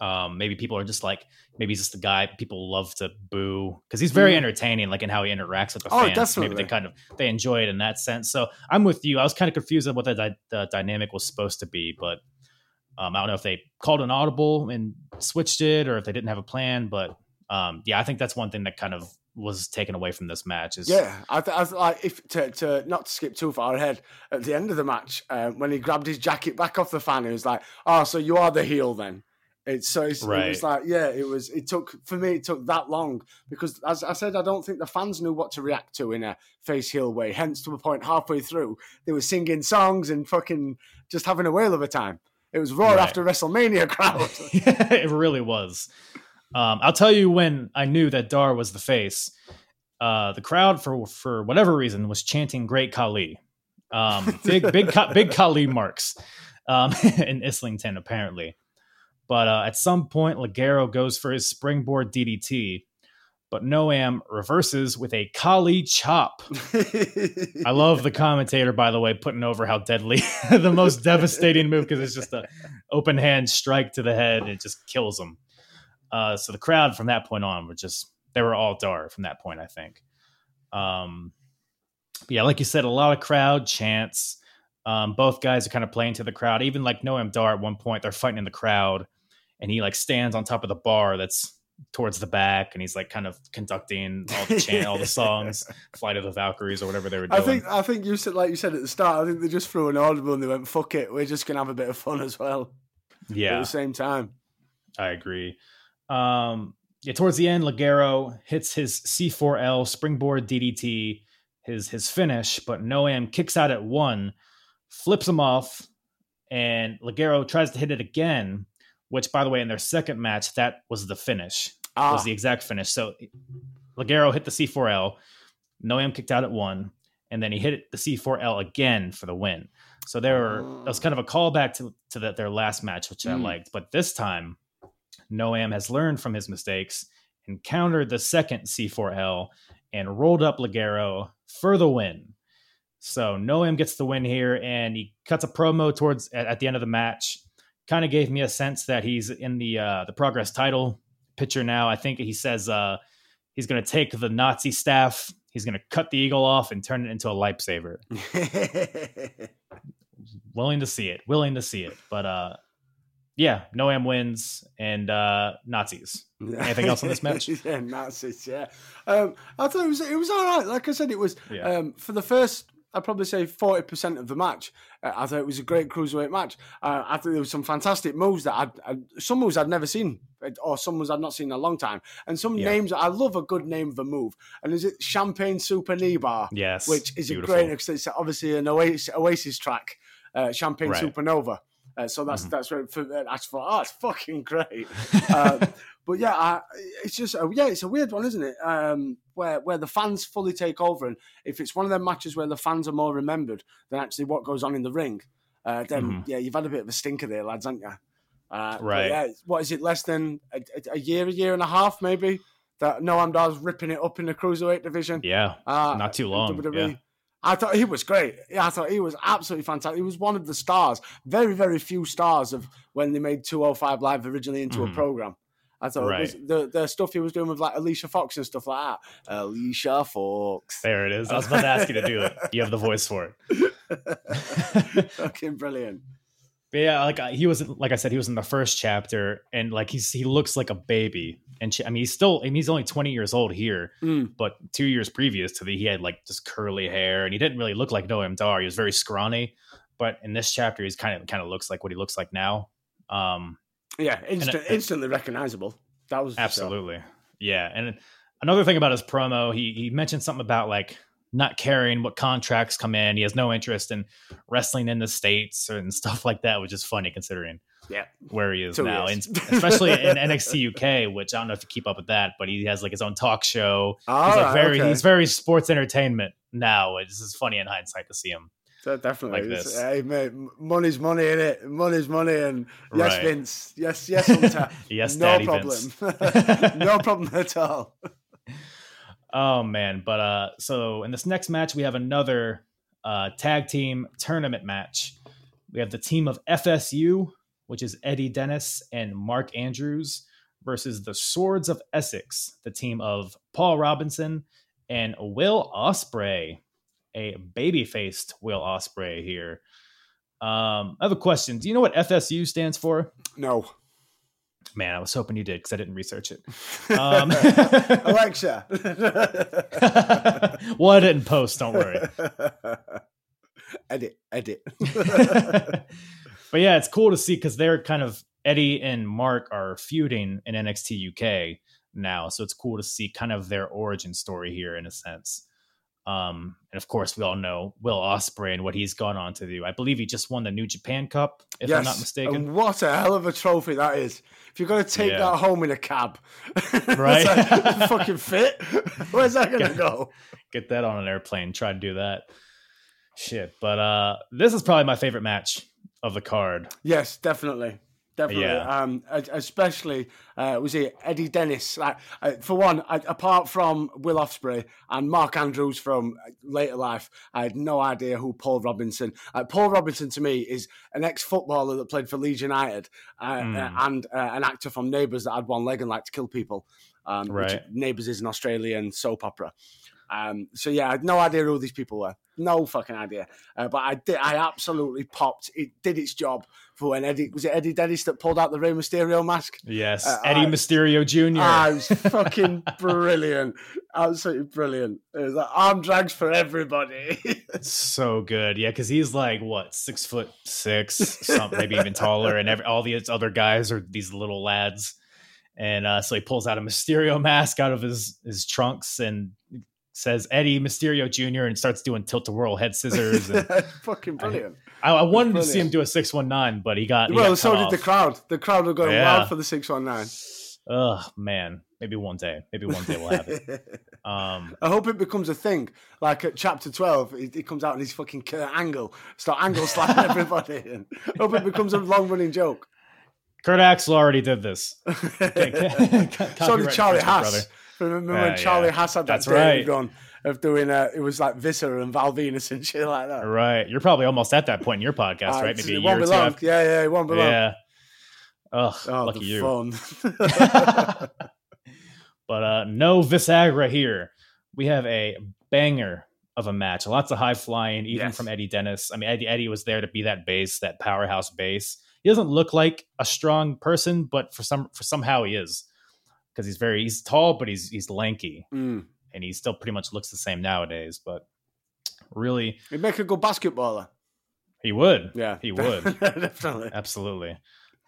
um, maybe people are just like maybe he's just a guy people love to boo because he's very Mm. entertaining like in how he interacts with the Oh, fans maybe definitely. they kind of they enjoy it in that sense so i'm with you i was kind of confused on what the, the dynamic was supposed to be but um, I don't know if they called an audible and switched it, or if they didn't have a plan. But um, yeah, I think that's one thing that kind of was taken away from this match. Is Yeah, I, th- I th- like if to, to not to skip too far ahead at the end of the match uh, when he grabbed his jacket back off the fan, he was like, "Oh, so you are the heel then?" It's so it's, it was like, yeah, it was. It took for me, it took that long because, as I said, I don't think the fans knew what to react to in a face heel way. Hence, to a point, halfway through, they were singing songs and fucking just having a whale of a time. It was Raw Right. after WrestleMania crowd. [laughs] it really was. Um, I'll tell you when I knew that Dar was the face. Uh, the crowd, for for whatever reason, was chanting "Great Khali." Um, big big big Khali marks um, [laughs] in Islington, apparently. But uh, at some point, Ligero goes for his springboard DDT, but Noam reverses with a Khali chop. [laughs] I love the commentator, by the way, putting over how deadly [laughs] the most devastating move because it's just an open hand strike to the head and it just kills him. Uh, so the crowd from that point on were just they were all dar from that point, I think. Um, yeah, like you said, a lot of crowd chants. Um, both guys are kind of playing to the crowd. Even like Noam Dar at one point, they're fighting in the crowd, and he like stands on top of the bar that's towards the back, and he's like kind of conducting all the chant, all the [laughs] songs, "Flight of the Valkyries" or whatever they were doing. I think I think you said like you said at the start. I think they just threw an audible and they went, "Fuck it, we're just gonna have a bit of fun as well." yeah, At the same time. I agree. Um, yeah, towards the end, Ligero hits his C4L springboard DDT, his his finish, but Noam kicks out at one, flips him off, and Ligero tries to hit it again. Which, by the way, in their second match, that was the finish. Ah, Was the exact finish. So Ligero hit the C4L, Noam kicked out at one, and then he hit the C4L again for the win. So there were that was kind of a callback to to the, their last match, which I Mm. liked. But this time, Noam has learned from his mistakes and countered the second C4L and rolled up Ligero for the win. So Noam gets the win here, and he cuts a promo towards at, at the end of the match. Kind of gave me a sense that he's in the uh, the Progress title picture now. I think he says uh, he's going to take the Nazi staff, he's going to cut the eagle off and turn it into a lifesaver. [laughs] willing to see it, willing to see it. But uh, yeah, Noam wins and uh, Nazis. Anything else on this [laughs] match? yeah, Nazis. Yeah, um, I thought it was it was all right. Like I said, it was Yeah. um, for the first. I'd probably say forty percent of the match. Uh, I thought it was a great cruiserweight match. Uh, I think there was some fantastic moves that I'd, i some moves I'd never seen, or some moves I'd not seen in a long time, and some Yeah. names. I love a good name of a move. And is it Champagne Super Knee Bar? Yes, which is beautiful. a great. Because it's obviously an Oasis, Oasis track, uh, Champagne Right. Supernova. Uh, so that's Mhm. that's. For, that's for oh, it's fucking great. [laughs] um, but yeah, I, it's just a, yeah, it's a weird one, isn't it? Um, where where the fans fully take over, and if it's one of them matches where the fans are more remembered than actually what goes on in the ring, uh, then Mhm. yeah, you've had a bit of a stinker there, lads, haven't you? Uh, Right. Yeah, what is it? Less than a, a- a year, a year and a half, maybe. That Noam Dar's ripping it up in the cruiserweight division. Yeah, Uh, not too long. WWE. Yeah. I thought he was great. Yeah, I thought he was absolutely fantastic. He was one of the stars, very, very few stars of when they made 205 Live originally into Mhm. a program. I thought it was, the the stuff he was doing with like Alicia Fox and stuff like that. Alicia Fox. There it is. I was about to ask you to do it. You have the voice for it. [laughs] [laughs] Fucking brilliant. But yeah, like he was, like I said, he was in the first chapter, and like he's he looks like a baby. And she, I mean, he's still, I mean, he's only twenty years old here, Mm. but two years previous to the, he had like just curly hair, and he didn't really look like Noam Dar. He was very scrawny, but in this chapter, he's kind of kind of looks like what he looks like now. Um, Yeah, instant, it- instantly recognizable. That was. Absolutely. Yeah. And another thing about his promo, he he mentioned something about like not caring what contracts come in. He has no interest in wrestling in the States and [laughs] stuff like that, which is funny considering Yeah. where he is So he now. is. And especially in [laughs] NXT UK, which I don't know if you keep up with that, but he has like his own talk show. All he's like ah, very okay. he's very sports entertainment now. It's just funny in hindsight to see him. So definitely. like this. Hey, mate, money's money in it. Money's money, and yes, Right. Vince. Yes, yes. [laughs] Yes, no Daddy problem. No problem at all. Oh man, but uh so in this next match we have another uh tag team tournament match. We have the team of FSU, which is Eddie Dennis and Mark Andrews versus the Swords of Essex, the team of Paul Robinson and Will Ospreay, a baby-faced Will Ospreay here. Um, I have a question. Do you know what FSU stands for? No. Man, I was hoping you did because I didn't research it. [laughs] Um, Alexa. [laughs] well, I didn't post. Don't worry. edit, edit. [laughs] but yeah, it's cool to see because they're kind of Eddie and Mark are feuding in NXT UK now, so it's cool to see kind of their origin story here in a sense. Um, and of course, we all know Will Ospreay and what he's gone on to do. I believe he just won the New Japan Cup, if I'm not mistaken. And what a hell of a trophy that is. If you're going to take Yeah. that home in a cab, [laughs] Right. like, fucking fit. [laughs] Where's that going to go? Get that on an airplane. Try to do that. Shit, but uh, this is probably my favorite match of the card. Yes, definitely. Definitely. Yeah. Um, especially, uh, was it Eddie Dennis? Like, uh, for one, I, apart from Will Ospreay and Mark Andrews from uh, later life, I had no idea who Paul Robinson. Uh, Paul Robinson to me is an ex-footballer that played for Leeds United uh, Mm. and uh, an actor from Neighbours that had one leg and liked to kill people. Um, Right. Neighbours is an Australian soap opera. Um, so yeah, I had no idea who these people were. No fucking idea. Uh, but I did. I absolutely popped. It did its job for when Eddie was it Eddie Dennis that pulled out the Rey Mysterio mask. Yes, Uh, Eddie I- Mysterio Jr. It was [laughs] fucking brilliant. Absolutely brilliant. It was like arm drags for everybody. [laughs] so good, yeah, because he's like what six foot six, some, maybe even taller, and every, all these other guys are these little lads. And uh, so he pulls out a Mysterio mask out of his his trunks and says Eddie Mysterio Jr. and starts doing tilt to whirl head scissors. And [laughs] fucking brilliant. I, I wanted to see him do a six one nine, but he got he well, got so did the crowd. The crowd were going Yeah. wild for the six one nine. Ugh, man, maybe one day, maybe one day we'll have it. [laughs] Um, I hope it becomes a thing. Like at chapter twelve, he, he comes out and he's fucking Kurt Angle, start angle slapping [laughs] everybody. And hope it becomes a long running joke. Kurt Axel already did this. so did Charlie Haas. brother. Remember Yeah, when Charlie yeah. Haas had that right. run of doing uh, it was like Viscera and Val Venis and shit like that. Right, you're probably almost at that point in your podcast, Uh, right? Maybe a it won't be long. after. Yeah, yeah, it won't be long. Yeah. Ugh, Oh, lucky you. fun. [laughs] [laughs] but uh, no Visagra here. We have a banger of a match. Lots of high flying, even Yes. from Eddie Dennis. I mean, Eddie, Eddie was there to be that base, that powerhouse base. He doesn't look like a strong person, but for some, for somehow he is, because he's very, he's tall, but he's he's lanky, Mm. and he still pretty much looks the same nowadays. But really, He'd make a good basketballer. he would, Yeah, he would. [laughs] definitely. Absolutely.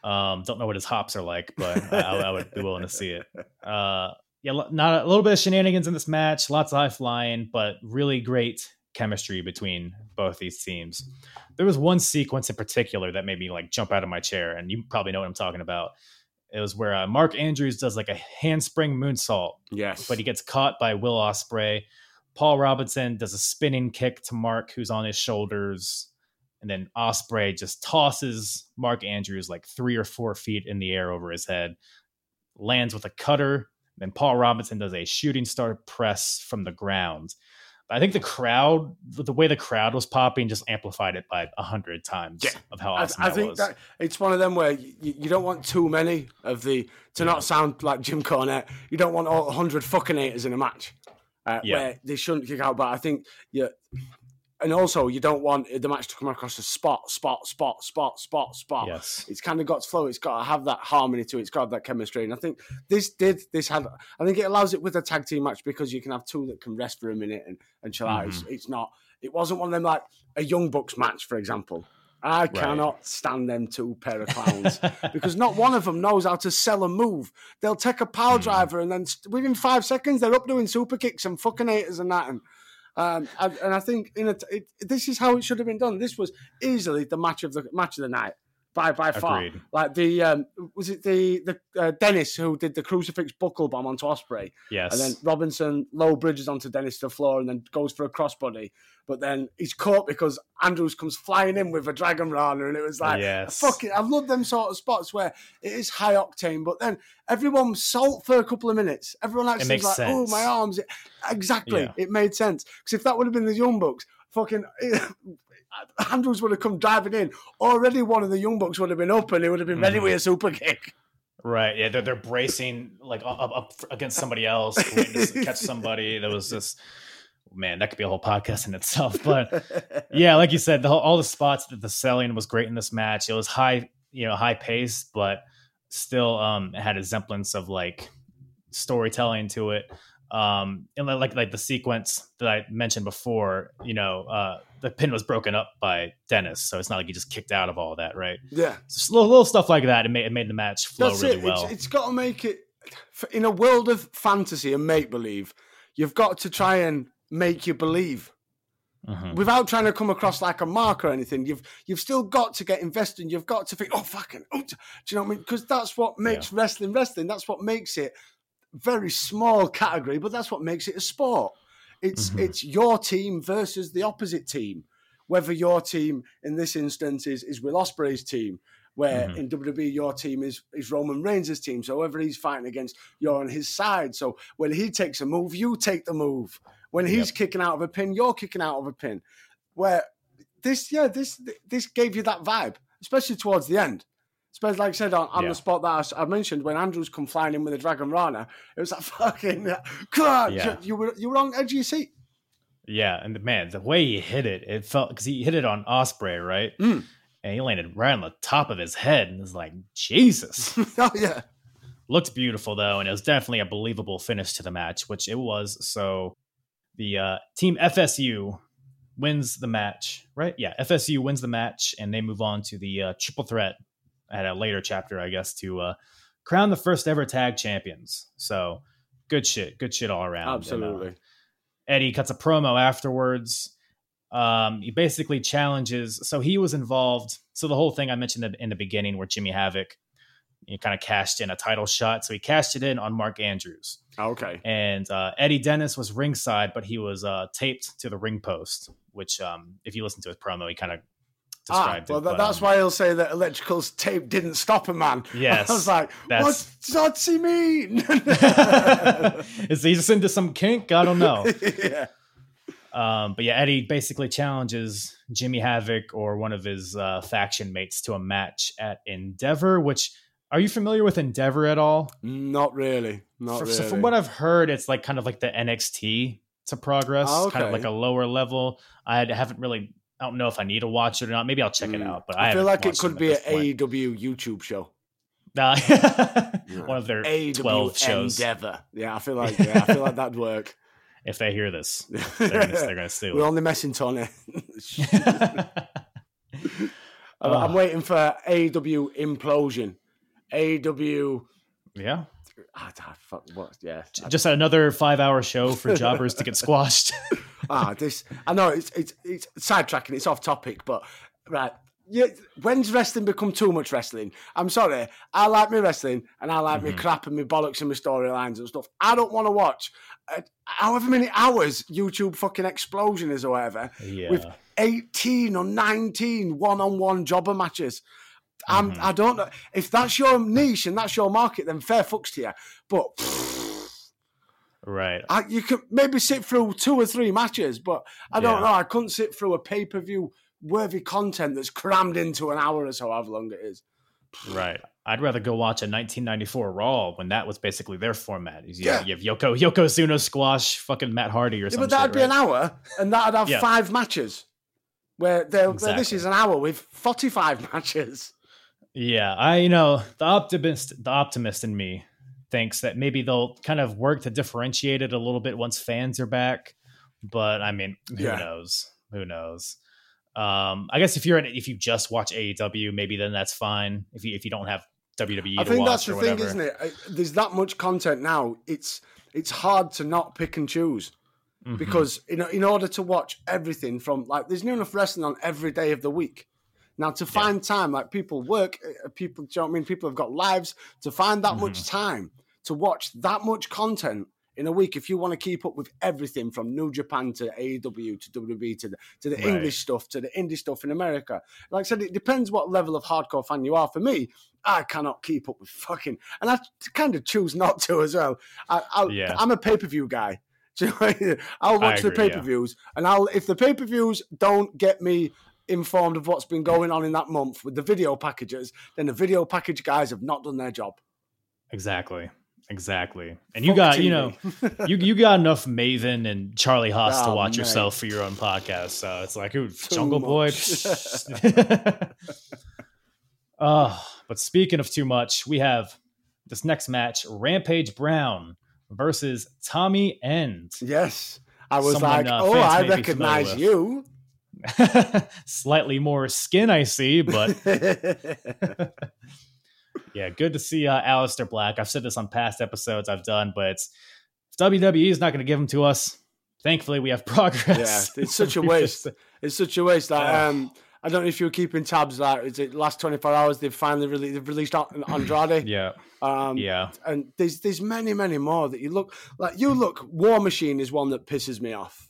Um, don't know what his hops are like, but I, I would be willing to see it. [laughs] Uh, yeah, not a little bit of shenanigans in this match, lots of high flying, but really great chemistry between both these teams. There was one sequence in particular that made me like jump out of my chair, and you probably know what I'm talking about. It was where uh, Mark Andrews does like a handspring moonsault, Yes, but he gets caught by Will Ospreay. Paul Robinson does a spinning kick to Mark, who's on his shoulders, and then Ospreay just tosses Mark Andrews like three or four feet in the air over his head, lands with a cutter. Then Paul Robinson does a shooting star press from the ground. I think the crowd, the way the crowd was popping, just amplified it by a hundred times Yeah. of how I, awesome I that think was. that it's one of them where you, you don't want too many of the to not sound like Jim Cornette. You don't want all hundred fucking haters in a match uh, Yeah. where they shouldn't kick out. But I think you, and also you don't want the match to come across as spot, spot, spot, spot, spot, spot. yes, It's kind of got to flow. It's got to have that harmony to it. It's got to have that chemistry. And I think this did. This had. I think it allows it with a tag team match because you can have two that can rest for a minute and, and chill out. It's, mm-hmm. it's not. It wasn't one of them like a Young Bucks match, for example. I cannot stand them two pair of clowns [laughs] because not one of them knows how to sell a move. They'll take a power hmm. driver and then within five seconds they're up doing super kicks and fucking haters and that. And um, and, I think it, this is how it should have been done. This was easily the match of the match of the night by by far. Agreed. Like the um, was it the the uh, Dennis who did the crucifix buckle bomb onto Ospreay, yes, and then Robinson low bridges onto Dennis to the floor and then goes for a crossbody, but then he's caught because Andrews comes flying in with a dragon rana, and it was like Yes. fuck it. I love them sort of spots where it is high octane, but then everyone salt for a couple of minutes. Everyone actually like, "Oh, my arms!" Exactly, Yeah. it made sense because if that would have been the Young Bucks, fucking. [laughs] Andrews would have come diving in. Already, one of the Young Bucks would have been up, and he would have been ready Mm-hmm. with a super kick. Right. Yeah, they're, they're bracing like up, up, against somebody else, waiting to catch somebody. There was just, man, that could be a whole podcast in itself. But [laughs] yeah, like you said, the whole, all the spots that the selling was great in this match. It was high, you know, high pace, but still um it had a semblance of like storytelling to it. Um and like like the sequence that I mentioned before, you know, uh the pin was broken up by Dennis, so it's not like he just kicked out of all that, right? yeah. Just little, little stuff like that. It made it made the match flow That's really it. well. It's, it's got to make it in a world of fantasy and make believe. You've got to try and make you believe Mhm. without trying to come across like a mark or anything. You've you've still got to get invested. And You've got to think, oh fucking, oh, do you know what I mean? Because that's what makes wrestling wrestling. That's what makes it very small category, but that's what makes it a sport. It's Mhm. it's your team versus the opposite team. Whether your team in this instance is is Will Ospreay's team, where Mhm. in WWE your team is is Roman Reigns' team. So whoever he's fighting against, you're on his side. So when he takes a move, you take the move. When he's kicking out of a pin, you're kicking out of a pin. Where this, yeah, this this gave you that vibe, especially towards the end. Suppose, like I said on, on Yeah. the spot that I mentioned, when Andrews come flying in with a Dragon Rana, it was like fucking. Come on, Yeah. you, you were you were on edge of your seat. Yeah, and the man, the way he hit it, it felt because he hit it on Ospreay, right? Mm. And he landed right on the top of his head, and it's like Jesus. [laughs] oh yeah, Looked beautiful though, and it was definitely a believable finish to the match, which it was. So the uh, team FSU wins the match, right? Yeah, FSU wins the match, and they move on to the uh, triple threat at a later chapter, I guess, to uh, crown the first ever tag champions. So good shit, good shit all around. And, uh, absolutely. Eddie cuts a promo afterwards. Um, he basically challenges. So he was involved. So the whole thing I mentioned in- in the beginning, where Jimmy Havoc, he kind of cashed in a title shot. So he cashed it in on Mark Andrews, okay. and uh, Eddie Dennis was ringside, but he was uh, taped to the ring post. Which, um, if you listen to his promo, he kind of Ah, well, it. but, that's um, why he'll say that electrical tape didn't stop a man. [laughs] Yes, I was like, that's- what does he mean? [laughs] [laughs] Is he just into some kink? I don't know. yeah. Um, but yeah, Eddie basically challenges Jimmy Havoc or one of his uh, faction mates to a match at Endeavor. Which are you familiar with Endeavor at all? Not really. Not For- really. So from what I've heard, it's like kind of like the NXT to Progress, Oh, kind of like a lower level. I haven't really. I don't know if I need to watch it or not. Maybe I'll check it Mm. out. But I, I feel like it could be an point. AEW YouTube show. [laughs] Nah. one of their AEW twelve shows. Endeavor. Yeah, I feel like yeah, I feel like [laughs] that'd work. If they hear this, [laughs] they're gonna, they're gonna sue. We're only messing Tony. it. I'm- waiting for AEW implosion. AEW. yeah. Ah, ah, fuck, what? Yeah. just another five hour show for jobbers to get squashed. Ah, this. I know it's it's it's sidetracking. It's off topic, but right. Yeah, when's wrestling become too much wrestling? I'm sorry. I like me wrestling and I like me Mhm. crap and me bollocks and my storylines and stuff. I don't want to watch uh, however many hours YouTube fucking explosion is or whatever yeah. with 18 or 19 one-on-one jobber matches. I'm, Mhm. I don't know if that's your niche and that's your market. Then fair fucks to you. But right. I, you could maybe sit through two or three matches, but I don't Yeah. know. I couldn't sit through a pay per view worthy content that's crammed into an hour or so, however long it is. Right. I'd rather go watch a 1994 Raw when that was basically their format. You, Yeah. you have Yoko Yoko Yokozuna squash fucking Matt Hardy or Yeah, something. but that'd be an hour, and that'd have Yeah. five matches. Where, they're, where this is an hour with forty-five [laughs] matches. Yeah, I you know the optimist, the optimist in me thinks that maybe they'll kind of work to differentiate it a little bit once fans are back. But I mean, who Yeah. knows? Who knows? Um, I guess if you're in, if you just watch AEW, maybe then that's fine. If you if you don't have WWE, I think that's the thing, isn't it? I- There's that much content now. It's it's hard to not pick and choose Mhm. because in in order to watch everything from like there's new enough wrestling on every day of the week. Now to find time, like people work, uh, people, do you know what I mean? People have got lives. To find that much time to watch that much content in a week, if you want to keep up with everything from New Japan to AEW to WWE to the, to the Right. English stuff to the indie stuff in America, like I said, it depends what level of hardcore fan you are. For me, I cannot keep up with fucking, and I kind of choose not to as well. I, I'll, Yeah. I'm a pay per view guy. [laughs] Do you know what I mean? I'll watch the pay per views, and I'll if the pay per views don't get me informed of what's been going on in that month with the video packages, then the video package guys have not done their job. Exactly. Exactly. And you Fuck got, you know, [laughs] you you got enough Maven and Charlie Haas to Oh, watch mate. yourself for your own podcast. So it's like, ooh, Jungle Boy. much. [laughs] [laughs] oh, but speaking of too much, we have this next match: Rampage Brown versus Tommy End. yes, I was Someone, like, uh, oh, I may be familiar recognize you. Slightly more skin, I see, but yeah, good to see uh, Aleister Black. I've said this on past episodes I've done, but if WWE is not going to give him to us. Thankfully, we have [laughs] progress. Yeah, it's such [laughs] a waste. It's such a waste. Like, um, I don't know if you're keeping tabs. Like, is it last 24 hours? They've finally released. They've released [clears throat] Andrade. yeah, Um, yeah, and there's there's many many more that you look like. You look. War Machine is one that pisses me off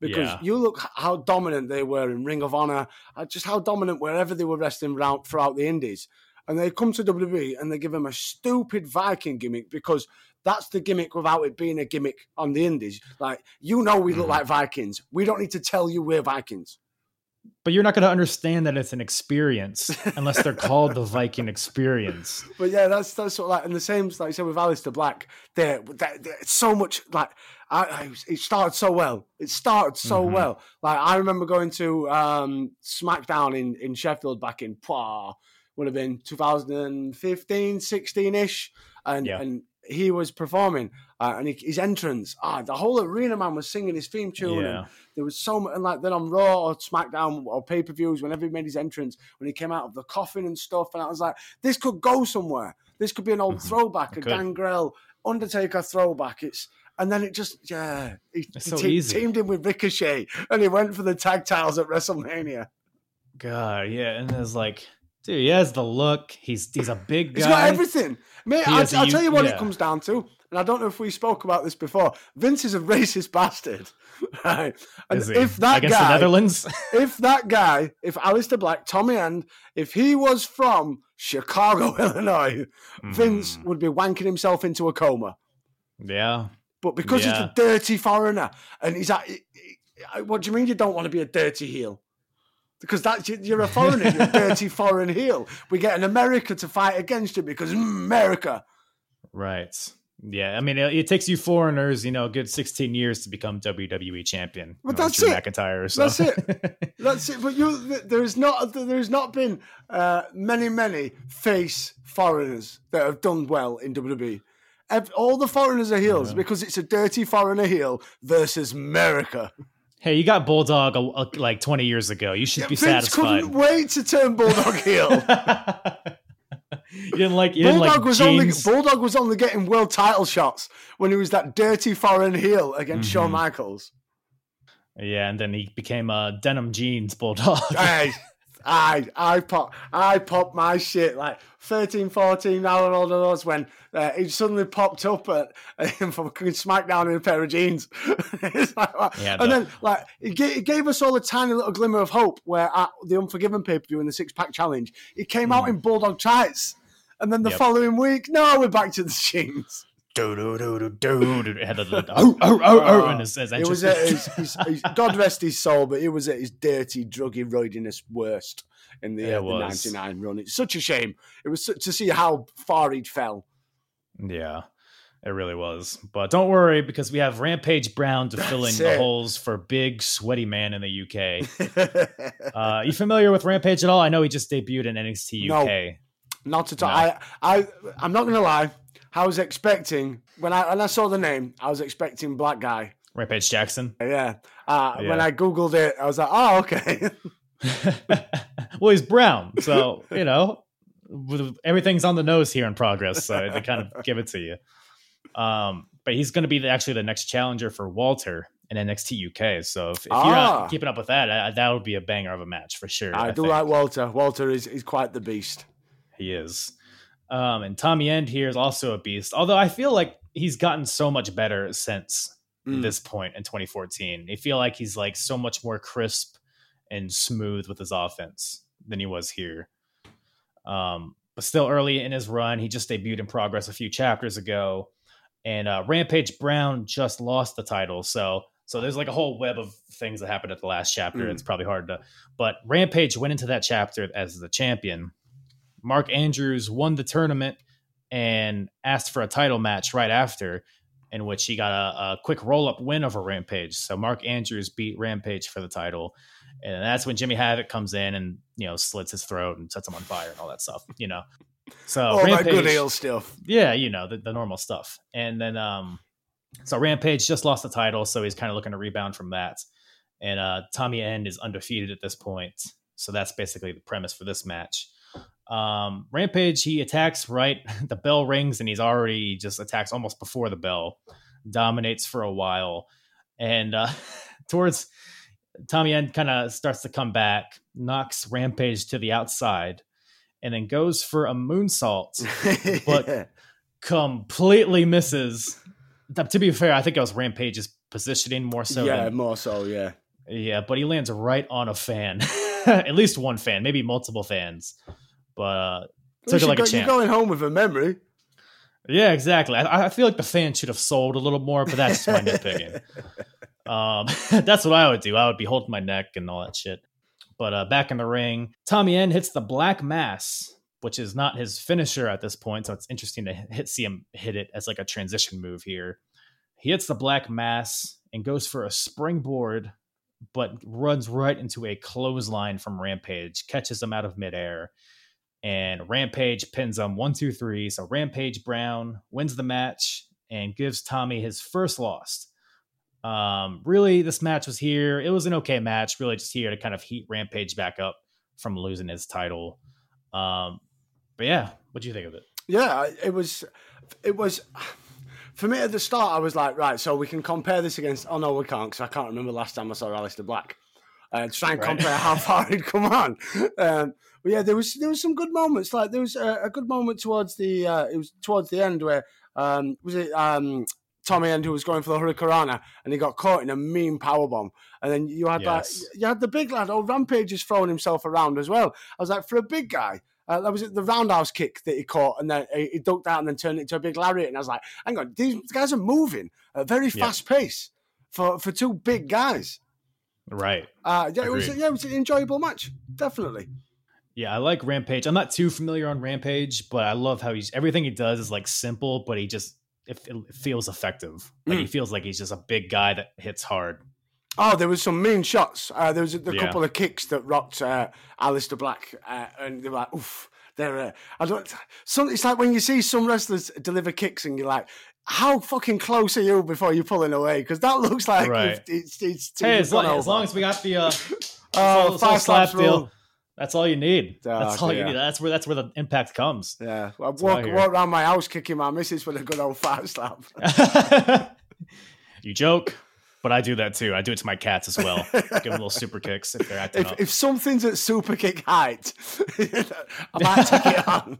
because Yeah. you look how dominant they were in Ring of Honor. uh, Just how dominant wherever they were wrestling throughout the Indies. And they come to WWE and they give them a stupid Viking gimmick because that's the gimmick without it being a gimmick on the Indies. Like you know, we look Mhm. like Vikings. We don't need to tell you we're Vikings. but you're not going to understand that it's an experience [laughs] unless they're called the Viking experience. But yeah, that's that's sort of like, and the same like you said with Aleister Black. There, that it's so much like I, I, it started so well. It started so Mhm. well. Like I remember going to um, SmackDown in in Sheffield back in pah, would have been 2015, 16 ish, and Yeah. and he was performing, uh, and he, his entrance, ah, the whole arena man was singing his theme tune. and there was so much, and like then on Raw or SmackDown or pay per views, whenever he made his entrance, when he came out of the coffin and stuff, and I was like, this could go somewhere. This could be an old Mhm. throwback, a. Gangrel Undertaker throwback. It's and then it just yeah, he, It's he so te- easy. teamed in with Ricochet, and he went for the tag titles at WrestleMania. God, yeah, and there's like, dude, he has the look. He's he's a big guy. He's got everything. Mate, I, is a I'll tell you what yeah. it comes down to, and I don't know if we spoke about this before. Vince is a racist bastard, [laughs] right? And if that against guy, the Netherlands, [laughs] if that guy, if Aleister Black, Tommy End, if he was from Chicago, [laughs] Illinois, Vince Mm, would be wanking himself into a coma. yeah, But because he's a dirty foreigner, and he's like, what do you mean you don't want to be a dirty heel? Because that's you're a foreigner, you're a dirty [laughs] foreign heel. We get an America to fight against you because mm, America. right. Yeah, I mean, it, it takes you foreigners, you know, a good 16 years to become WWE champion. But know, that's Drew it. McIntyre. So. That's it. [laughs] That's it. But you, there's not, there's not been uh, many, many face foreigners that have done well in WWE. All the foreigners are heels because it's a dirty foreigner heel versus America. Hey, you got Bulldog uh, uh, like 20 years ago. You should be Vince satisfied. couldn't wait to turn Bulldog heel. [laughs] you didn't like you didn't Bulldog like was jeans. only Bulldog was only getting world title shots when he was that dirty foreign heel against Shawn Mhm. Michaels. yeah, and then he became a denim jeans Bulldog. Hey, I I pop I popped my shit like 13, 14 hour old I was when uh, he suddenly popped up at [laughs] from fucking SmackDown in a pair of jeans. [laughs] Like? Yeah, and the- then like gave, he gave us all a tiny little glimmer of hope where at the Unforgiven pay per view in the six pack challenge he came out in bulldog tights. And then the. Yep. following week, no, we're back to the [laughs] jeans. Do do do do do do. It had [laughs] oh oh oh oh, and his, his It was at his, his, his, God rest his soul, but it was at his dirty, druggy, roidiness worst in the, It uh, the was. 99 run. It's such a shame. It was to see how far he'd fell. Yeah, it really was. But don't worry because we have Rampage Brown to fill in That's the it. holes for big sweaty man in the UK. [laughs] Uh, you familiar with Rampage at all? I know he just debuted in NXT No. UK. Not at all. No. I, I, I'm not going to lie. I was expecting, when I, when I saw the name, I was expecting Black Guy. Rampage Jackson. Yeah. Uh, When I Googled it, I was like, oh, okay. [laughs] well, he's brown, so you know with- everything's on the nose here in progress. So they kind of give it to you. Um, but he's going to be the, actually the next challenger for Walter in NXT UK. So if, if you're Ah. not keeping up with that, I, that would be a banger of a match for sure. I, do think. like Walter. Walter is, is quite the beast. He is. Um, and Tommy End here is also a beast. Although I feel like he's gotten so much better since Mm. this point in 2014. I feel like he's like so much more crisp and smooth with his offense than he was here. Um, but still early in his run, he just debuted in progress a few chapters ago, and uh, Rampage Brown just lost the title. So, so there's like a whole web of things that happened at the last chapter. Mm. It's probably hard to, but Rampage went into that chapter as the champion. Mark Andrews won the tournament and asked for a title match right after, in which he got a, a quick roll up win over Rampage. So Mark Andrews beat Rampage for the title. And that's when Jimmy Havoc comes in and, you know, slits his throat and sets him on fire and all that stuff, you know. So All that good heel stuff. yeah, you know, the, the normal stuff. And then um so Rampage just lost the title, so he's kind of looking to rebound from that. And uh Tommy End is undefeated at this point. So that's basically the premise for this match. Um Rampage, he attacks right, [laughs] the bell rings and he's already just attacks almost before the bell, dominates for a while. And uh [laughs] towards Tommy End kind of starts to come back, knocks Rampage to the outside, and then goes for a moonsault [laughs] But- completely misses. To be fair, I think it was Rampage's positioning more so. yeah, than- more so, yeah. yeah, but he lands right on a fan, at least one fan, maybe multiple fans. But uh, took it like you a go- You're going home with a memory. Yeah, exactly. I, I feel like the fan should have sold a little more, but that's just my nitpicking. [laughs] Um, [laughs] that's what I would do. I would be holding my neck and all that shit. But uh, back in the ring, Tommy End hits the Black Mass, which is not his finisher at this point. So it's interesting to hit, see him hit it as like a transition move here. He hits the Black Mass and goes for a springboard, but runs right into a clothesline from Rampage, catches him out of midair. And Rampage pins him one, two, three. So Rampage Brown wins the match and gives Tommy his first loss. Um, really, this match was here. It was an okay match, really just here to kind of heat Rampage back up from losing his title. Um, but yeah, what do you think of it? Yeah, it was. It was. For me at the start, I was like, right, so we can compare this against. Oh no, we can't because I can't remember the last time I saw Aleister Black. Uh, try and right. compare how far [laughs] he'd come on. Um, but yeah, there was there was some good moments. Like there was a, a good moment towards the uh, it was towards the end where um, was it um, Tommy End who was going for the Hurricanrana and he got caught in a mean power bomb. And then you had yes. that you had the big lad, oh Rampage is throwing himself around as well. I was like, for a big guy, uh, that was the roundhouse kick that he caught, and then he, ducked out and then turned it into a big lariat. And I was like, hang on, these guys are moving at a very fast yeah. pace for, for two big guys. Right. Uh, yeah, it was, yeah, it was an enjoyable match, definitely. Yeah, I like Rampage. I'm not too familiar on Rampage, but I love how he's everything he does is like simple, but he just it, it feels effective. Like mm. he feels like he's just a big guy that hits hard. Oh, there was some mean shots. Uh, there was a, a yeah. couple of kicks that rocked uh, Aleister Black, uh, and they were like, "Oof." They're, uh, I don't. Some, it's like when you see some wrestlers deliver kicks, and you're like, "How fucking close are you before you're pulling away?" Because that looks like right. it's, it's, it's hey, as long, as long, as we got the uh, [laughs] oh, five slap deal. That's all you need. Oh, that's all you need. That's where that's where the impact comes. Yeah, I walk, walk around my house kicking my missus with a good old fat slap. [laughs] you joke, but I do that too. I do it to my cats as well. Give them little [laughs] super kicks if they're acting if, up. If something's at super kick height, [laughs] I might take it on.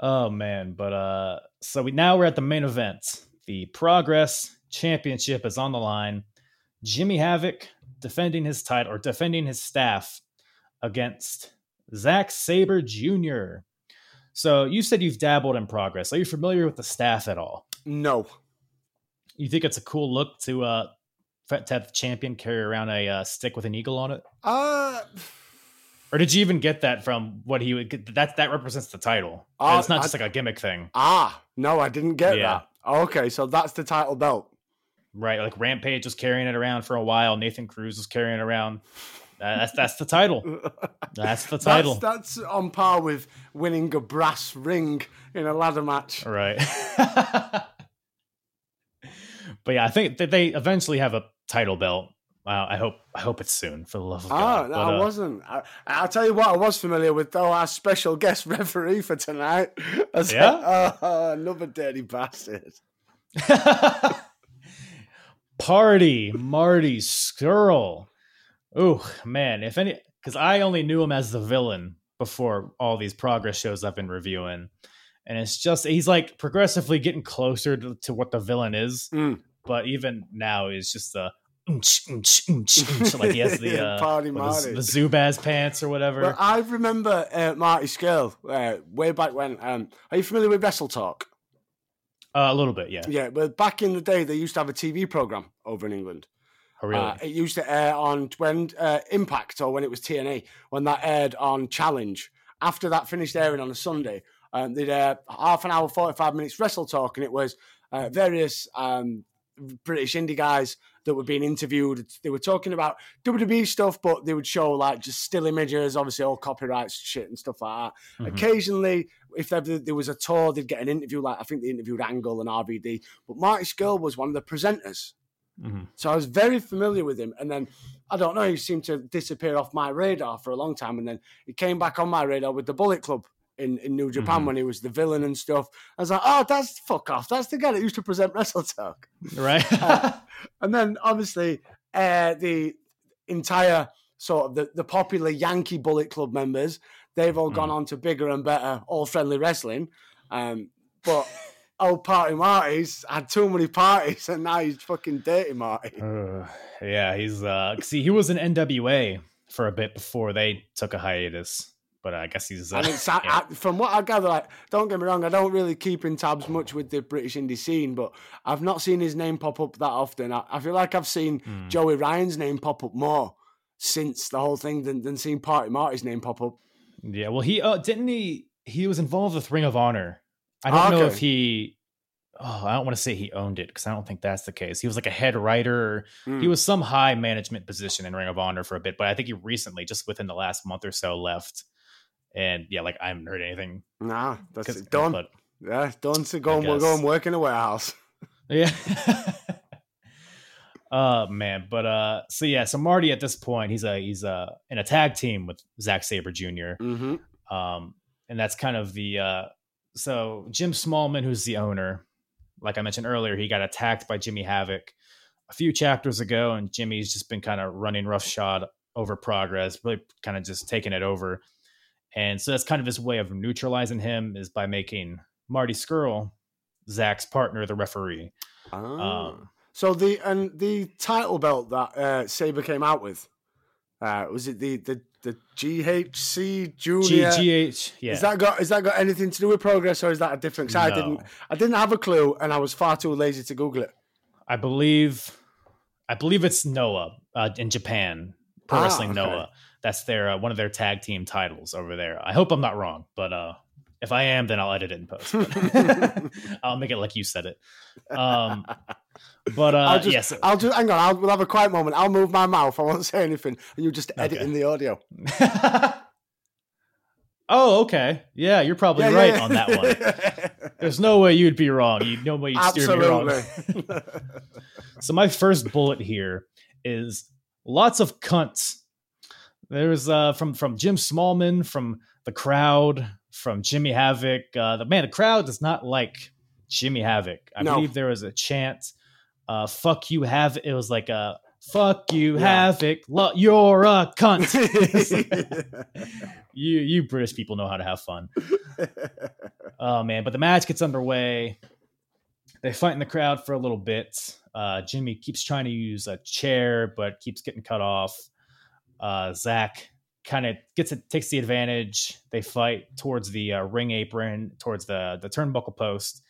oh man, but uh, so we now we're at the main event. The Progress Championship is on the line. Jimmy Havoc defending his title or defending his staff against Zack Sabre Jr. So you said you've dabbled in progress. Are you familiar with the staff at all? No. You think it's a cool look to uh to have the champion carry around a uh, stick with an eagle on it? Uh or did you even get that from what he would get? That that represents the title. Uh, it's not just I, like a gimmick thing. Ah, no, I didn't get yeah. that. Okay, so that's the title belt right? Like Rampage was carrying it around for a while. Nathan Cruz was carrying it around. That's that's the title. That's the [laughs] title. That's, that's on par with winning a brass ring in a ladder match. Right. [laughs] but yeah, I think that they eventually have a title belt. Wow, I hope I hope it's soon for the love of God. Oh, no, but, uh, I wasn't. I, will tell you what, I was familiar with though. Our special guest [laughs] referee for tonight. yeah, like, oh, another dirty bastard. Party Marty Scurll. Oh man, if any, because I only knew him as the villain before all these progress shows I've been reviewing, and it's just he's like progressively getting closer to, to what the villain is. Mm. But even now, he's just the like he has the [laughs] uh, Party Marty. The, Zubaz pants or whatever. Well, I remember uh, Marty Scurll uh, way back when. Um, are you familiar with Wrestle Talk? Uh, a little bit, yeah. Yeah, but back in the day, they used to have a TV program over in England. Oh, really? Uh, it used to air on when uh, Impact or when it was TNA, when that aired on Challenge. After that finished airing on a Sunday, um, they'd air half an hour, 45 minutes wrestle talk, and it was uh, various um, British indie guys that were being interviewed. They were talking about WWE stuff, but they would show like just still images, obviously all copyrights shit and stuff like that. Mm-hmm. Occasionally, if there, there, was a tour, they'd get an interview. Like I think they interviewed Angle and RVD, but Marty Scurll was one of the presenters. Mm-hmm. So I was very familiar with him, and then I don't know, he seemed to disappear off my radar for a long time, and then he came back on my radar with the Bullet Club in, in New Japan mm-hmm. when he was the villain and stuff. I was like, oh, that's fuck off. That's the guy that used to present Wrestle Talk. Right. [laughs] uh, and then obviously uh, the entire sort of the, the popular Yankee Bullet Club members, they've all mm. gone on to bigger and better All Friendly Wrestling. Um, but [laughs] old Party Marty's had too many parties and now he's fucking dirty Marty. Uh, yeah, he's uh see he was in NWA for a bit before they took a hiatus. But I guess he's. Uh, And it's, [laughs] yeah. I, from what I gather, like, don't get me wrong, I don't really keep in tabs much with the British indie scene, but I've not seen his name pop up that often. I, I feel like I've seen Hmm. Joey Ryan's name pop up more since the whole thing than, than seeing Party Marty's name pop up. Yeah, well, he uh, didn't he. He was involved with Ring of Honor. I don't know if he. Oh, I don't want to say he owned it because I don't think that's the case. He was like a head writer. Mm. He was some high management position in Ring of Honor for a bit, but I think he recently, just within the last month or so, left. And yeah, like I haven't heard anything. Nah, that's it. Done. But yeah, done So go and, go and work in a warehouse. yeah. uh [laughs] man, but uh, so yeah, so Marty at this point, he's a he's a in a tag team with Zack Sabre Jr. hmm um, and that's kind of the uh, so Jim Smallman, who's the owner, like I mentioned earlier, he got attacked by Jimmy Havoc a few chapters ago, and Jimmy's just been kind of running roughshod over progress, really kind of just taking it over, and so that's kind of his way of neutralizing him is by making Marty Scurll, Zack's partner, the referee. Ah. Um, so the and the title belt that uh, Sabre came out with, uh, was it the the the GHC G- Junior? GH, yeah, Is that got is that got anything to do with progress or is that a different? 'cause I No. didn't I didn't have a clue and I was far too lazy to Google it. I believe, I believe it's Noah uh, in Japan, Pro Ah, Wrestling okay. Noah. That's their uh, one of their tag team titles over there. I hope I'm not wrong, but uh, if I am, then I'll edit it in post. [laughs] I'll make it like you said it. Um, but uh, I'll just yes, I'll just hang on. I'll we'll have a quiet moment. I'll move my mouth. I won't say anything, and you just edit Okay. in the audio. [laughs] oh, okay, yeah, you're probably Yeah, yeah, right yeah. on that one. [laughs] There's no way you'd be wrong. You no way you'd steer me wrong. So my first bullet here is lots of cunts. There's uh from from Jim Smallman, from the crowd, from Jimmy Havoc. Uh, the man, the crowd does not like Jimmy Havoc. I No. believe there was a chant, uh, "Fuck you, Havoc." It was like a "Fuck you, Yeah. Havoc." Lo- you're a cunt. [laughs] you you British people know how to have fun. Oh man, but the match gets underway. They fight in the crowd for a little bit. Uh, Jimmy keeps trying to use a chair, but keeps getting cut off. Uh, Zack kind of gets it, takes the advantage. They fight towards the uh, ring apron, towards the the turnbuckle post.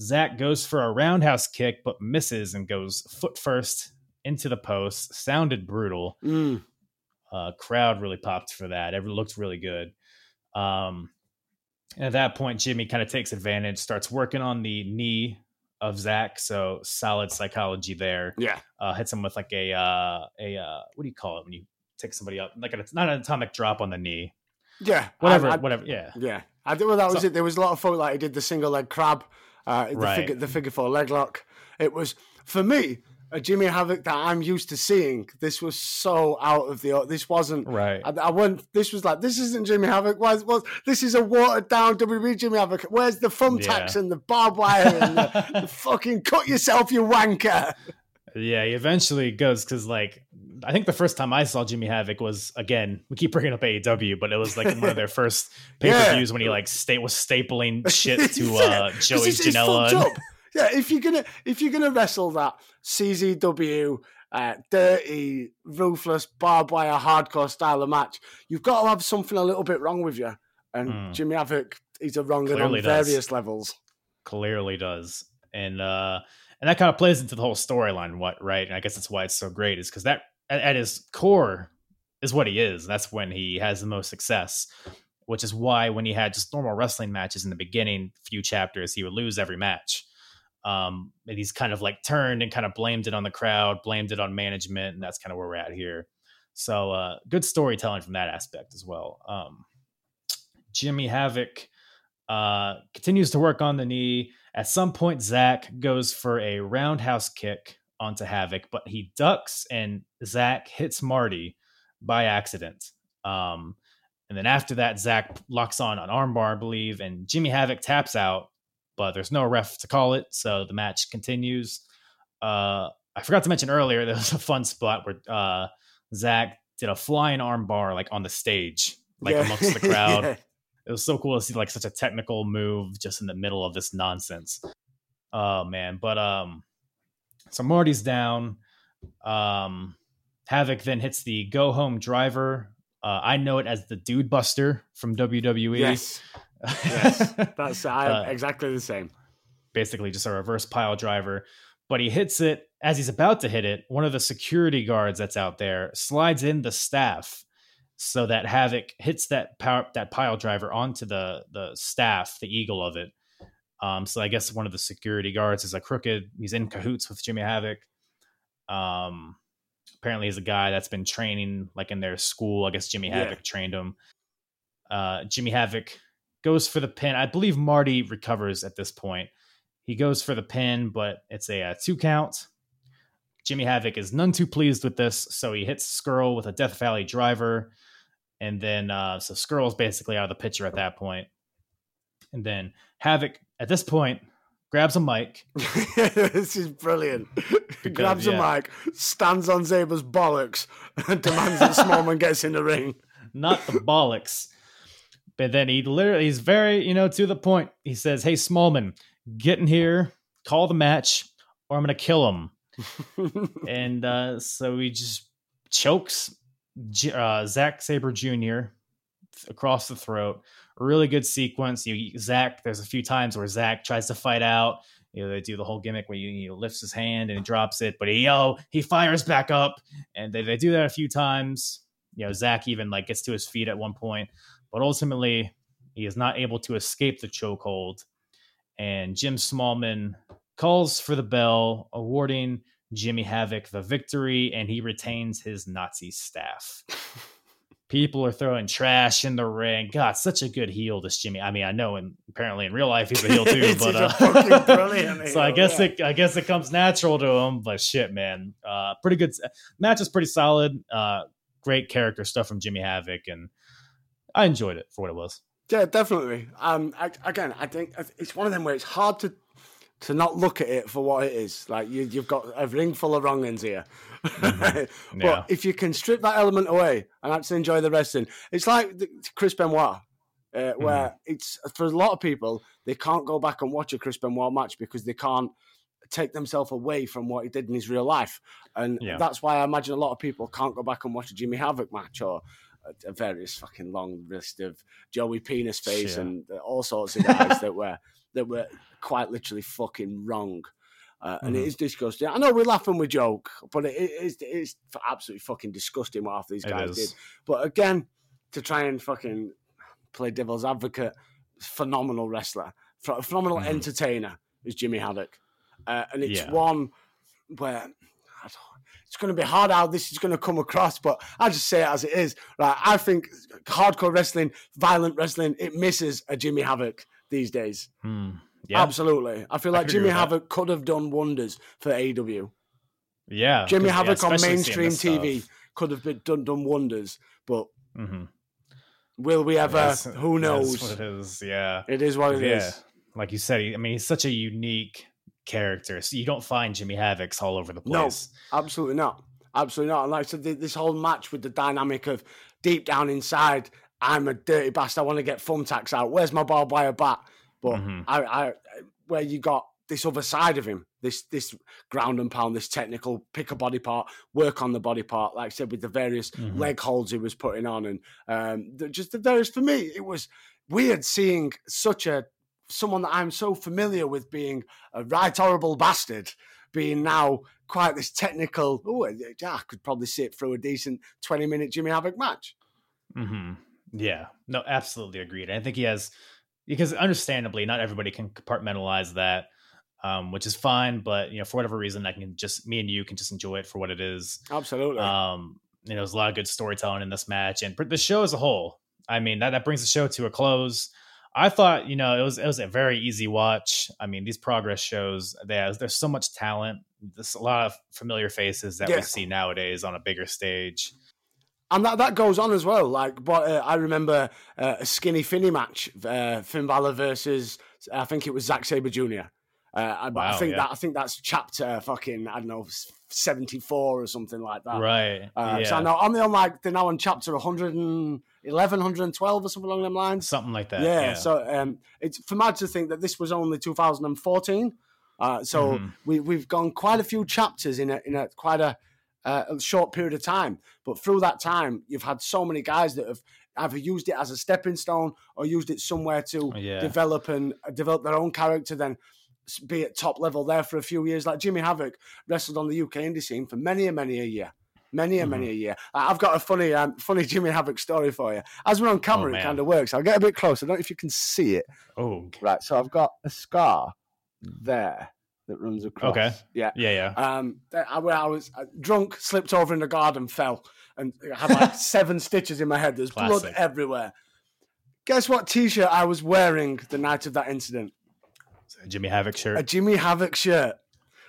Zack goes for a roundhouse kick, but misses and goes foot first into the post. Sounded brutal Mm, uh, crowd really popped for that. It looked really good. Um, and at that point, Jimmy kind of takes advantage, starts working on the knee of Zack. So solid psychology there. yeah. Uh, hits him with like a uh, a uh, what do you call it when you take somebody up? Like a, not an atomic drop on the knee. Yeah. Whatever, I- I- whatever. Yeah. Yeah, I did. Well, that was So- it. There was a lot of folk like he did the single leg crab, uh, the Right. figure, the figure four leg lock. It was for me a Jimmy Havoc that I'm used to seeing. This was so out of the. This wasn't. Right. I, I went. This was like this isn't Jimmy Havoc. Why? Well, this is a watered down WWE Jimmy Havoc. Where's the thumbtacks Yeah. and the barbed wire and the, the [laughs] fucking cut yourself, you wanker? Yeah, he eventually goes because, like, I think the first time I saw Jimmy Havoc was again. We keep bringing up AEW, but it was like one of their [laughs] first pay per views when he like sta- was stapling [laughs] shit to Yeah, uh, Joey Janela. Yeah, if you're gonna if you're gonna wrestle that CZW uh, dirty, ruthless, barbed wire, hardcore style of match, you've got to have something a little bit wrong with you. And Hmm. Jimmy Havoc, he's a wrong on does. various levels. clearly does and uh and that kind of plays into the whole storyline what right and i guess that's why it's so great is because that at, at his core is what he is. That's when he has the most success which is why when he had just normal wrestling matches in the beginning few chapters he would lose every match. Um and he's kind of like turned and kind of blamed it on the crowd blamed it on management and that's kind of where we're at here. So uh good storytelling from that aspect as well. Um jimmy havoc uh, continues to work on the knee. At some point, Zack goes for a roundhouse kick onto Havoc, but he ducks and Zack hits Marty by accident. Um, and then after that, Zack locks on an armbar, I believe, and Jimmy Havoc taps out, but there's no ref to call it, so the match continues. Uh, I forgot to mention earlier [laughs] there was a fun spot where uh, Zack did a flying armbar like on the stage, like Yeah. amongst the [laughs] crowd Yeah. it was so cool to see like such a technical move just in the middle of this nonsense. Oh man, but um so Marty's down. Um Havoc then hits the go home driver Uh, I know it as the Dude Buster from WWE. Yes, yes, [laughs] that's Uh, exactly the same. basically just a reverse pile driver. But he hits it as he's about to hit it. One of the security guards that's out there slides in the staff so that Havoc hits that power that pile driver onto the the staff, the eagle of it. Um, so I guess one of the security guards is a crooked. He's in cahoots with Jimmy Havoc. Um, apparently he's a guy that's been training like in their school. I guess Jimmy Yeah. Havoc trained him. Uh, Jimmy Havoc goes for the pin. I believe Marty recovers at this point. He goes for the pin, but it's a, uh two count. Jimmy Havoc is none too pleased with this, so he hits Scurll with a Death Valley driver, and then uh, so Scurll's basically out of the picture at that point. And then Havoc at this point grabs a mic. [laughs] this is brilliant. Grabs a mic, stands on Sabre's bollocks, and demands that Smallman gets in the ring. [laughs] not the bollocks. But then he literally, he's very, you know, to the point. He says, Hey, Smallman, get in here, call the match, or I'm going to kill him. [laughs] and uh, so he just chokes uh, Zack Sabre Jr. across the throat. Really good sequence. You Zack, there's a few times where Zack tries to fight out. You know, they do the whole gimmick where he, he lifts his hand and he drops it, but he oh he fires back up, and they, they do that a few times. You know, Zack even like gets to his feet at one point, but ultimately he is not able to escape the chokehold. And Jim Smallman calls for the bell, awarding Jimmy Havoc the victory, and he retains his Nazi staff. [laughs] People are throwing trash in the ring. God, such a good heel, this Jimmy. I mean, I know, and apparently in real life he's a heel [laughs] too. But uh, [laughs] so I guess yeah. it, I guess it comes natural to him. But shit, man, uh, pretty good match is pretty solid. Uh, great character stuff from Jimmy Havoc, and I enjoyed it for what it was. Yeah, definitely. Um, I, again, I think it's one of them where it's hard to to not look at it for what it is. Like you, you've got a ring full of wrong ends here. Mm-hmm. [laughs] but Yeah. if you can strip that element away and actually enjoy the wrestling, it's like the, Chris Benoit, uh, mm-hmm. where it's for a lot of people they can't go back and watch a Chris Benoit match because they can't take themselves away from what he did in his real life, and Yeah. that's why I imagine a lot of people can't go back and watch a Jimmy Havoc match or. A, a various fucking long list of Joey Penis Face Yeah. and all sorts of guys that were [laughs] that were quite literally fucking wrong. Uh, and it Mhm. is disgusting. I know we're laughing, we joke, but it is it is absolutely fucking disgusting what half these guys did. But again, to try and fucking play devil's advocate, phenomenal wrestler, ph- phenomenal Mhm. entertainer is Jimmy Havoc, uh, and it's Yeah. one where I don't- it's going to be hard how this is going to come across, but I just say it as it is. Right, I think hardcore wrestling, violent wrestling, it misses a Jimmy Havoc these days. Hmm. Yeah, Absolutely, I feel like agree Jimmy. Havoc could have done wonders for AEW. yeah. Jimmy 'cause, yeah, Havoc on mainstream TV stuff. could have been done done wonders, but Mhm. will we ever? That's- Who knows? what it is. Yeah, It is what it is. yeah. Like you said, I mean, he's such a unique character. So you don't find Jimmy Havocs all over the place. No. Absolutely not. Absolutely not. And like I said, this whole match with the dynamic of deep down inside, I'm a dirty bastard. I want to get thumbtacks out. Where's my barbed wire bat? But Mhm. I, I, where you got this other side of him, this this ground and pound, this technical pick a body part, work on the body part. Like I said, with the various Mhm. leg holds he was putting on, and um, just the various. For me, it was weird seeing such a someone that I'm so familiar with being a right horrible bastard, being now quite this technical. Oh, yeah, I could probably sit through a decent 20 minute Jimmy Havoc match. hmm Yeah, no, absolutely agreed. I think he has because understandably, not everybody can compartmentalize that, um, which is fine. But you know, for whatever reason, I can just me and you can just enjoy it for what it is. Absolutely. Um, you know, there's a lot of good storytelling in this match, and the show as a whole. I mean, that that brings the show to a close. I thought, you know, it was it was a very easy watch. I mean, these progress shows, there's there's so much talent. There's a lot of familiar faces that Yeah. we see nowadays on a bigger stage. And that, that goes on as well. Like, but uh, I remember uh, a skinny Finny match, uh, Finn Balor versus I think it was Zack Sabre Jr. Uh, I, I think yeah. that I think that's chapter fucking I don't know seventy four or something like that. right. Uh, yeah. So I know on the on like they're now on chapter 111, 112 or something along them lines. Something like that. yeah, Yeah. So um, it's for mad to think that this was only 2014. Uh, so Mhm. we we've gone quite a few chapters in a in a quite a uh, a short period of time. But through that time, you've had so many guys that have either used it as a stepping stone or used it somewhere to Yeah. develop and uh, develop their own character. Then be at top level there for a few years. Like Jimmy Havoc wrestled on the UK indie scene for many and many a year. Many and Mm-hmm. many a year. I've got a funny, um, funny Jimmy Havoc story for you. As we're on camera, it Oh, man. kind of works. I'll get a bit closer. I don't know if you can see it. Oh, Right, so I've got a scar there that runs across. Okay. Yeah. yeah, yeah. Um, I, I was uh, drunk, slipped over in the garden, fell, and I had like [laughs] seven stitches in my head. There's blood everywhere. Guess what T-shirt I was wearing the night of that incident? A Jimmy Havoc shirt. A. Jimmy Havoc shirt.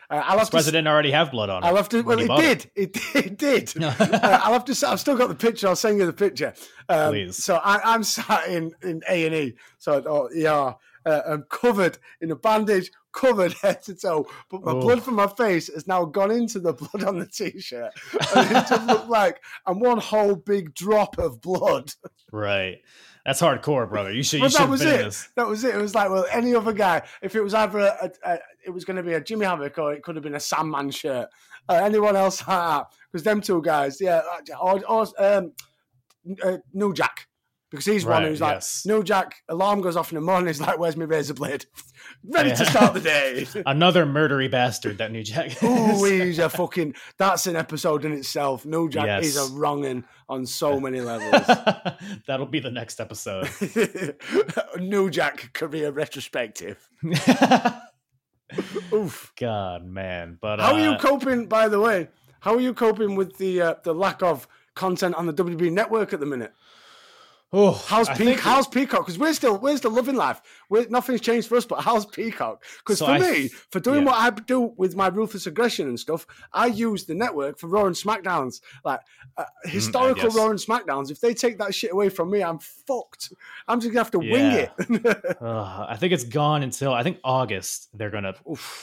Uh, I'll have to. President already have blood on. I'll have to. Well, it did. It, it did. [laughs] uh, I'll have to. say- I've still got the picture. I'll send you the picture. Um, Please. So I, I'm sat in in A and E. So oh, yeah, uh, I'm covered in a bandage, covered [laughs] head to toe. But my Oh. blood from my face has now gone into the [laughs] blood on the t-shirt, and it just looked [laughs] like I'm one whole big drop of blood. Right. That's hardcore, brother. You should. But should that was it. this. That was it. It was like, well, any other guy, if it was either a, a, a it was going to be a Jimmy Havoc or it could have been a Sandman shirt. Uh, anyone else like that? Because them two guys, yeah, or, or um, uh, New Jack. Because he's one who's like, yes. New Jack, alarm goes off in the morning. He's like, where's my razor blade? [laughs] Ready to start the day. [laughs] Another murdery bastard that New Jack. Ooh, he's a [laughs] fucking, that's an episode in itself. New Jack Yes. is a wronging on so many levels. That'll be the next episode. New Jack career retrospective. Oof. God, man. But How are you uh, coping, by the way? How are you coping with the uh, the lack of content on the WB network at the minute? Oh, How's I Pe- think- How's Peacock? Because we're still we're still loving life. We're, nothing's changed for us, but how's Peacock? Because So for I me, for doing yeah. what I do with my ruthless aggression and stuff, I use the network for Raw and Smackdowns, like uh, historical Mm. Raw and Smackdowns. If they take that shit away from me, I'm fucked. I'm just gonna have to wing it. [laughs] Uh, I think it's gone until I think August. They're gonna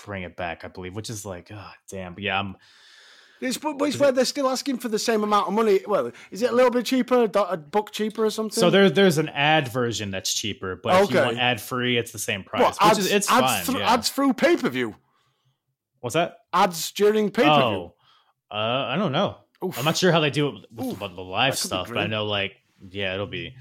bring it back, I believe, which is like, oh, damn. But yeah, I'm It's, but it's where they're still asking for the same amount of money. Well, is it a little bit cheaper, a, book cheaper or something? so there. There's an ad version that's cheaper, but if you want ad free, it's the same price. what, which ads, is it's ads, fine. through, yeah. ads through pay per view, What's that? ads during pay per view. Oh, uh, I don't know. Oof. I'm not sure how they do it with Oof. the, live That could be stuff, but I know like yeah, it'll be.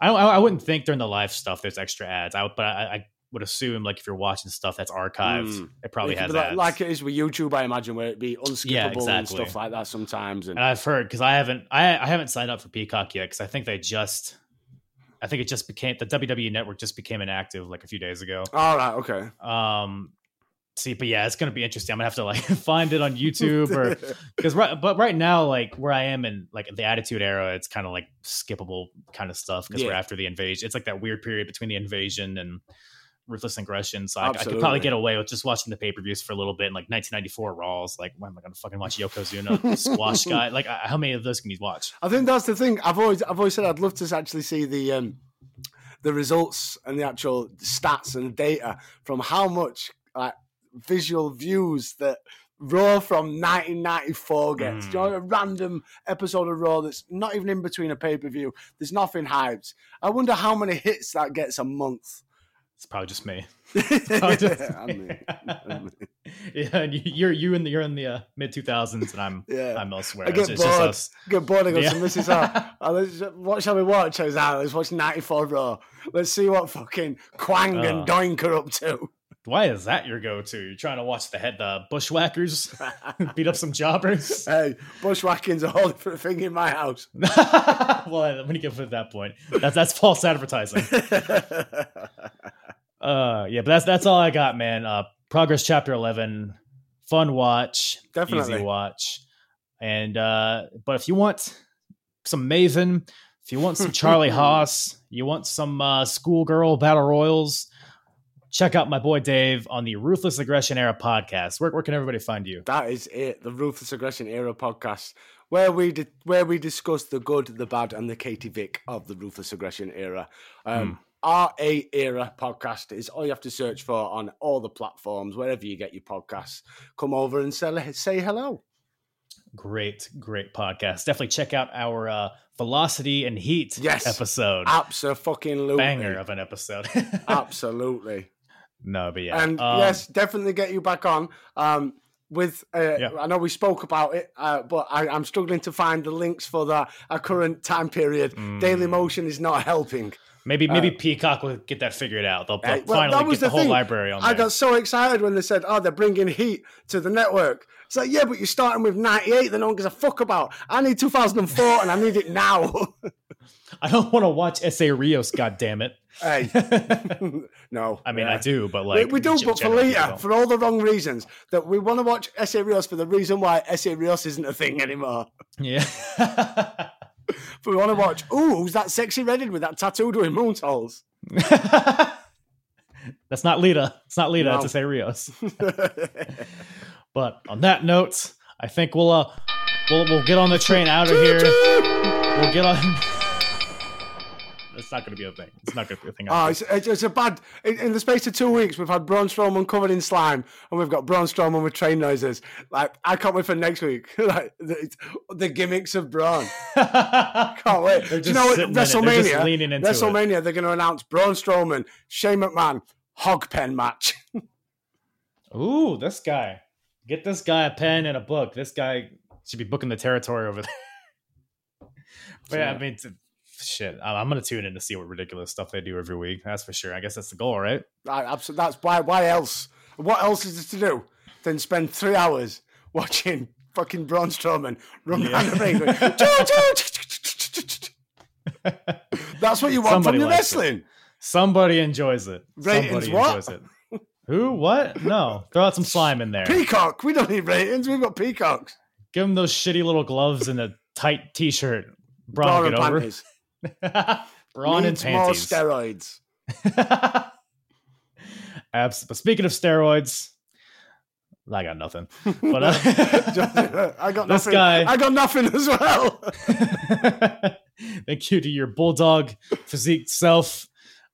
I don't. I I wouldn't think during the live stuff there's extra ads. I but I, I would assume like if you're watching stuff that's archived, Mm. it probably It has like, ads. like it is with YouTube, I imagine, where it'd be unskippable and exactly. stuff like that sometimes. And and I've heard because I haven't I, I haven't signed up for Peacock yet because I think they just I think it just became the WWE network just became inactive like a few days ago. all right, okay. Um, see, but yeah, it's gonna be interesting. I'm gonna have to like [laughs] find it on YouTube or [laughs] because right, but right now like where I am in like the Attitude Era, it's kind of like skippable kind of stuff because we're after the invasion. It's like that weird period between the invasion and ruthless aggression. So I, I could probably get away with just watching the pay per views for a little bit. And like 1994 Raws, like when am I gonna fucking watch Yokozuna [laughs] squash guy? Like I- how many of those can you watch? I think that's the thing. I've always, I've always said I'd love to actually see the, um, the results and the actual stats and data from how much like visual views that Raw from 1994 gets. Mm. You know, a random episode of Raw that's not even in between a pay per view. There's nothing hyped. I wonder how many hits that gets a month. It's probably just me. [laughs] [laughs] I mean, I mean, [laughs] yeah, and you- you're you in the you're in the uh, mid 2000s, and I'm Yeah. I'm elsewhere. I get It's- it's just bored. us. Get bored. I go Yeah. to Mrs. Oh, oh, let's, what shall we watch? I was like, let's watch 94 Raw. Let's see what fucking Kwang and Oh. Doink are up to. Why is that your go-to? You're trying to watch the head the bushwhackers beat up some jobbers. hey, bushwhacking's a whole different thing in my house. well, when you get to that point, that's that's false advertising. Uh, yeah, but that's that's all I got, man. Uh, Progress Chapter Eleven, fun watch, Definitely. easy watch, and uh, but if you want some Maven, if you want some Charlie [laughs] Haas, you want some uh, schoolgirl battle royals, check out my boy Dave on the Ruthless Aggression Era podcast. Where, where can everybody find you? that is it. The Ruthless Aggression Era podcast, where we di- where we discuss the good, the bad, and the Katie Vick of the Ruthless Aggression Era. Um, RA Era podcast is all you have to search for on all the platforms, wherever you get your podcasts. Come over and say, say hello. Great, great podcast. Definitely check out our uh, Velocity and Heat Yes. episode. Absolutely. Banger of an episode. [laughs] Absolutely. no, but yeah. And um, yes, definitely get you back on. Um, with. Uh, Yeah. I know we spoke about it, uh, but I, I'm struggling to find the links for the our current time period. Mm. Daily Motion is not helping. Maybe maybe Peacock will get that figured out. They'll, they'll Uh, well, finally get the, whole thing. library on I there. got so excited when they said, "Oh, they're bringing Heat to the network." It's like, yeah, but you're starting with '98 that no one gives a fuck about. I need 2004, and I need it now. [laughs] I don't want to watch Essa Rios. God damn it! hey, [laughs] no. I mean, Yeah. I do, but like we, do, gen- but for later, for all the wrong reasons. That we want to watch Essa Rios for the reason why Essa Rios isn't a thing anymore. yeah. [laughs] But [laughs] we want to watch, ooh, who's that sexy redhead with that tattoo doing moonsaults? [laughs] That's not Lita. It's not Lita. No. It's. Rios. [laughs] But on that note, I think we'll uh we'll we'll get on the train out of here. We'll get on. That's not going to be a thing. It's not going to be a thing. Oh, it's, it's, it's a bad. In, in the space of two weeks, we've had Braun Strowman covered in slime, and we've got Braun Strowman with train noises. Like, I can't wait for next week. [laughs] like the, the gimmicks of Braun. [laughs] Can't wait. Do you know what? it. They're just WrestleMania. it. WrestleMania. They're going to announce Braun Strowman, Shane McMahon, hog pen match. [laughs] Ooh, this guy. Get this guy a pen and a book. This guy should be booking the territory over there. but yeah, I mean, shit. I'm gonna tune in to see what ridiculous stuff they do every week. That's for sure. I guess that's the goal, right? Right, absolutely. That's why. Why else? What else is there to do than spend three hours watching fucking Braun Strowman run Yeah. around the ring? going, [laughs] "Choo, choo." That's what you want Somebody from your likes it. wrestling. Somebody enjoys it. Ratings, Somebody what? enjoys it. Who? What? No. Throw out some slime in there. Peacock. We don't need ratings. We've got peacocks. Give him those shitty little gloves and a tight t-shirt. Braun, get over. panties. Braun and Needs more steroids. [laughs] Abs- but speaking of steroids, I got nothing. But uh, [laughs] I got This nothing. guy- I got nothing as well. [laughs] thank you to your bulldog physique self.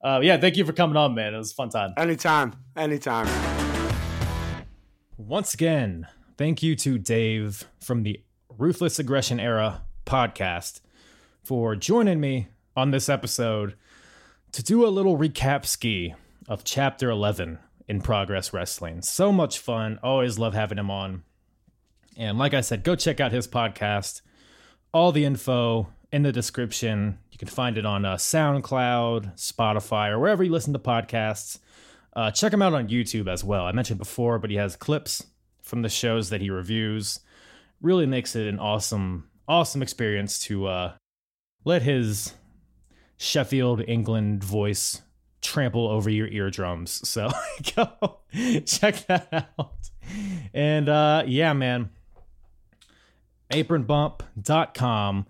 Uh, yeah, thank you for coming on, man. It was a fun time. anytime. Anytime. Once again, thank you to Dave from the Ruthless Aggression Era podcast for joining me on this episode to do a little recap ski of chapter 11 in Progress Wrestling. So much fun. Always love having him on. And like I said, go check out his podcast. All the info in the description. You can find it on uh, SoundCloud, Spotify, or wherever you listen to podcasts. Uh, check him out on YouTube as well. I mentioned before, but he has clips from the shows that he reviews. Really makes it an awesome, awesome experience to uh, let his Sheffield, England voice trample over your eardrums. So [laughs] go check that out. And uh, yeah, man, apronbump.com.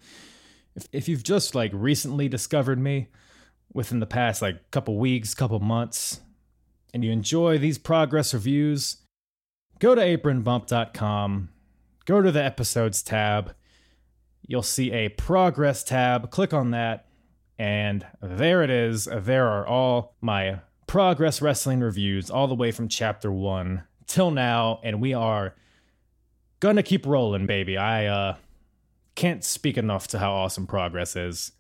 If, if you've just like recently discovered me within the past like couple weeks, couple months, and you enjoy these progress reviews, go to apronbump.com, go to the episodes tab. You'll see a progress tab. Click on that, and there it is. There are all my progress wrestling reviews, all the way from chapter one till now, and we are gonna keep rolling, baby. I uh, can't speak enough to how awesome progress is,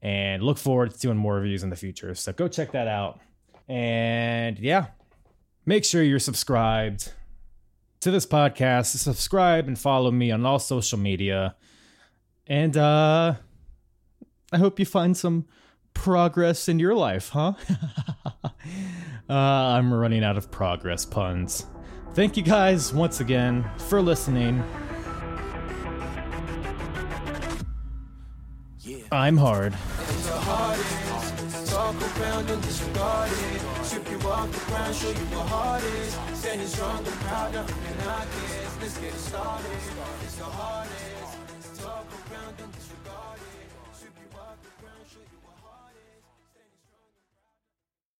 and look forward to doing more reviews in the future. So go check that out. And yeah, make sure you're subscribed to this podcast. Subscribe and follow me on all social media. And uh I hope you find some progress in your life, huh? [laughs] uh, I'm running out of progress puns. Thank you guys once again for listening. I'm hard. the hardest. Talk around and disregard it. Strip you off the ground, show you what hard is. Standing strong and proud, nothing knock. Let's get it started. It's the hardest.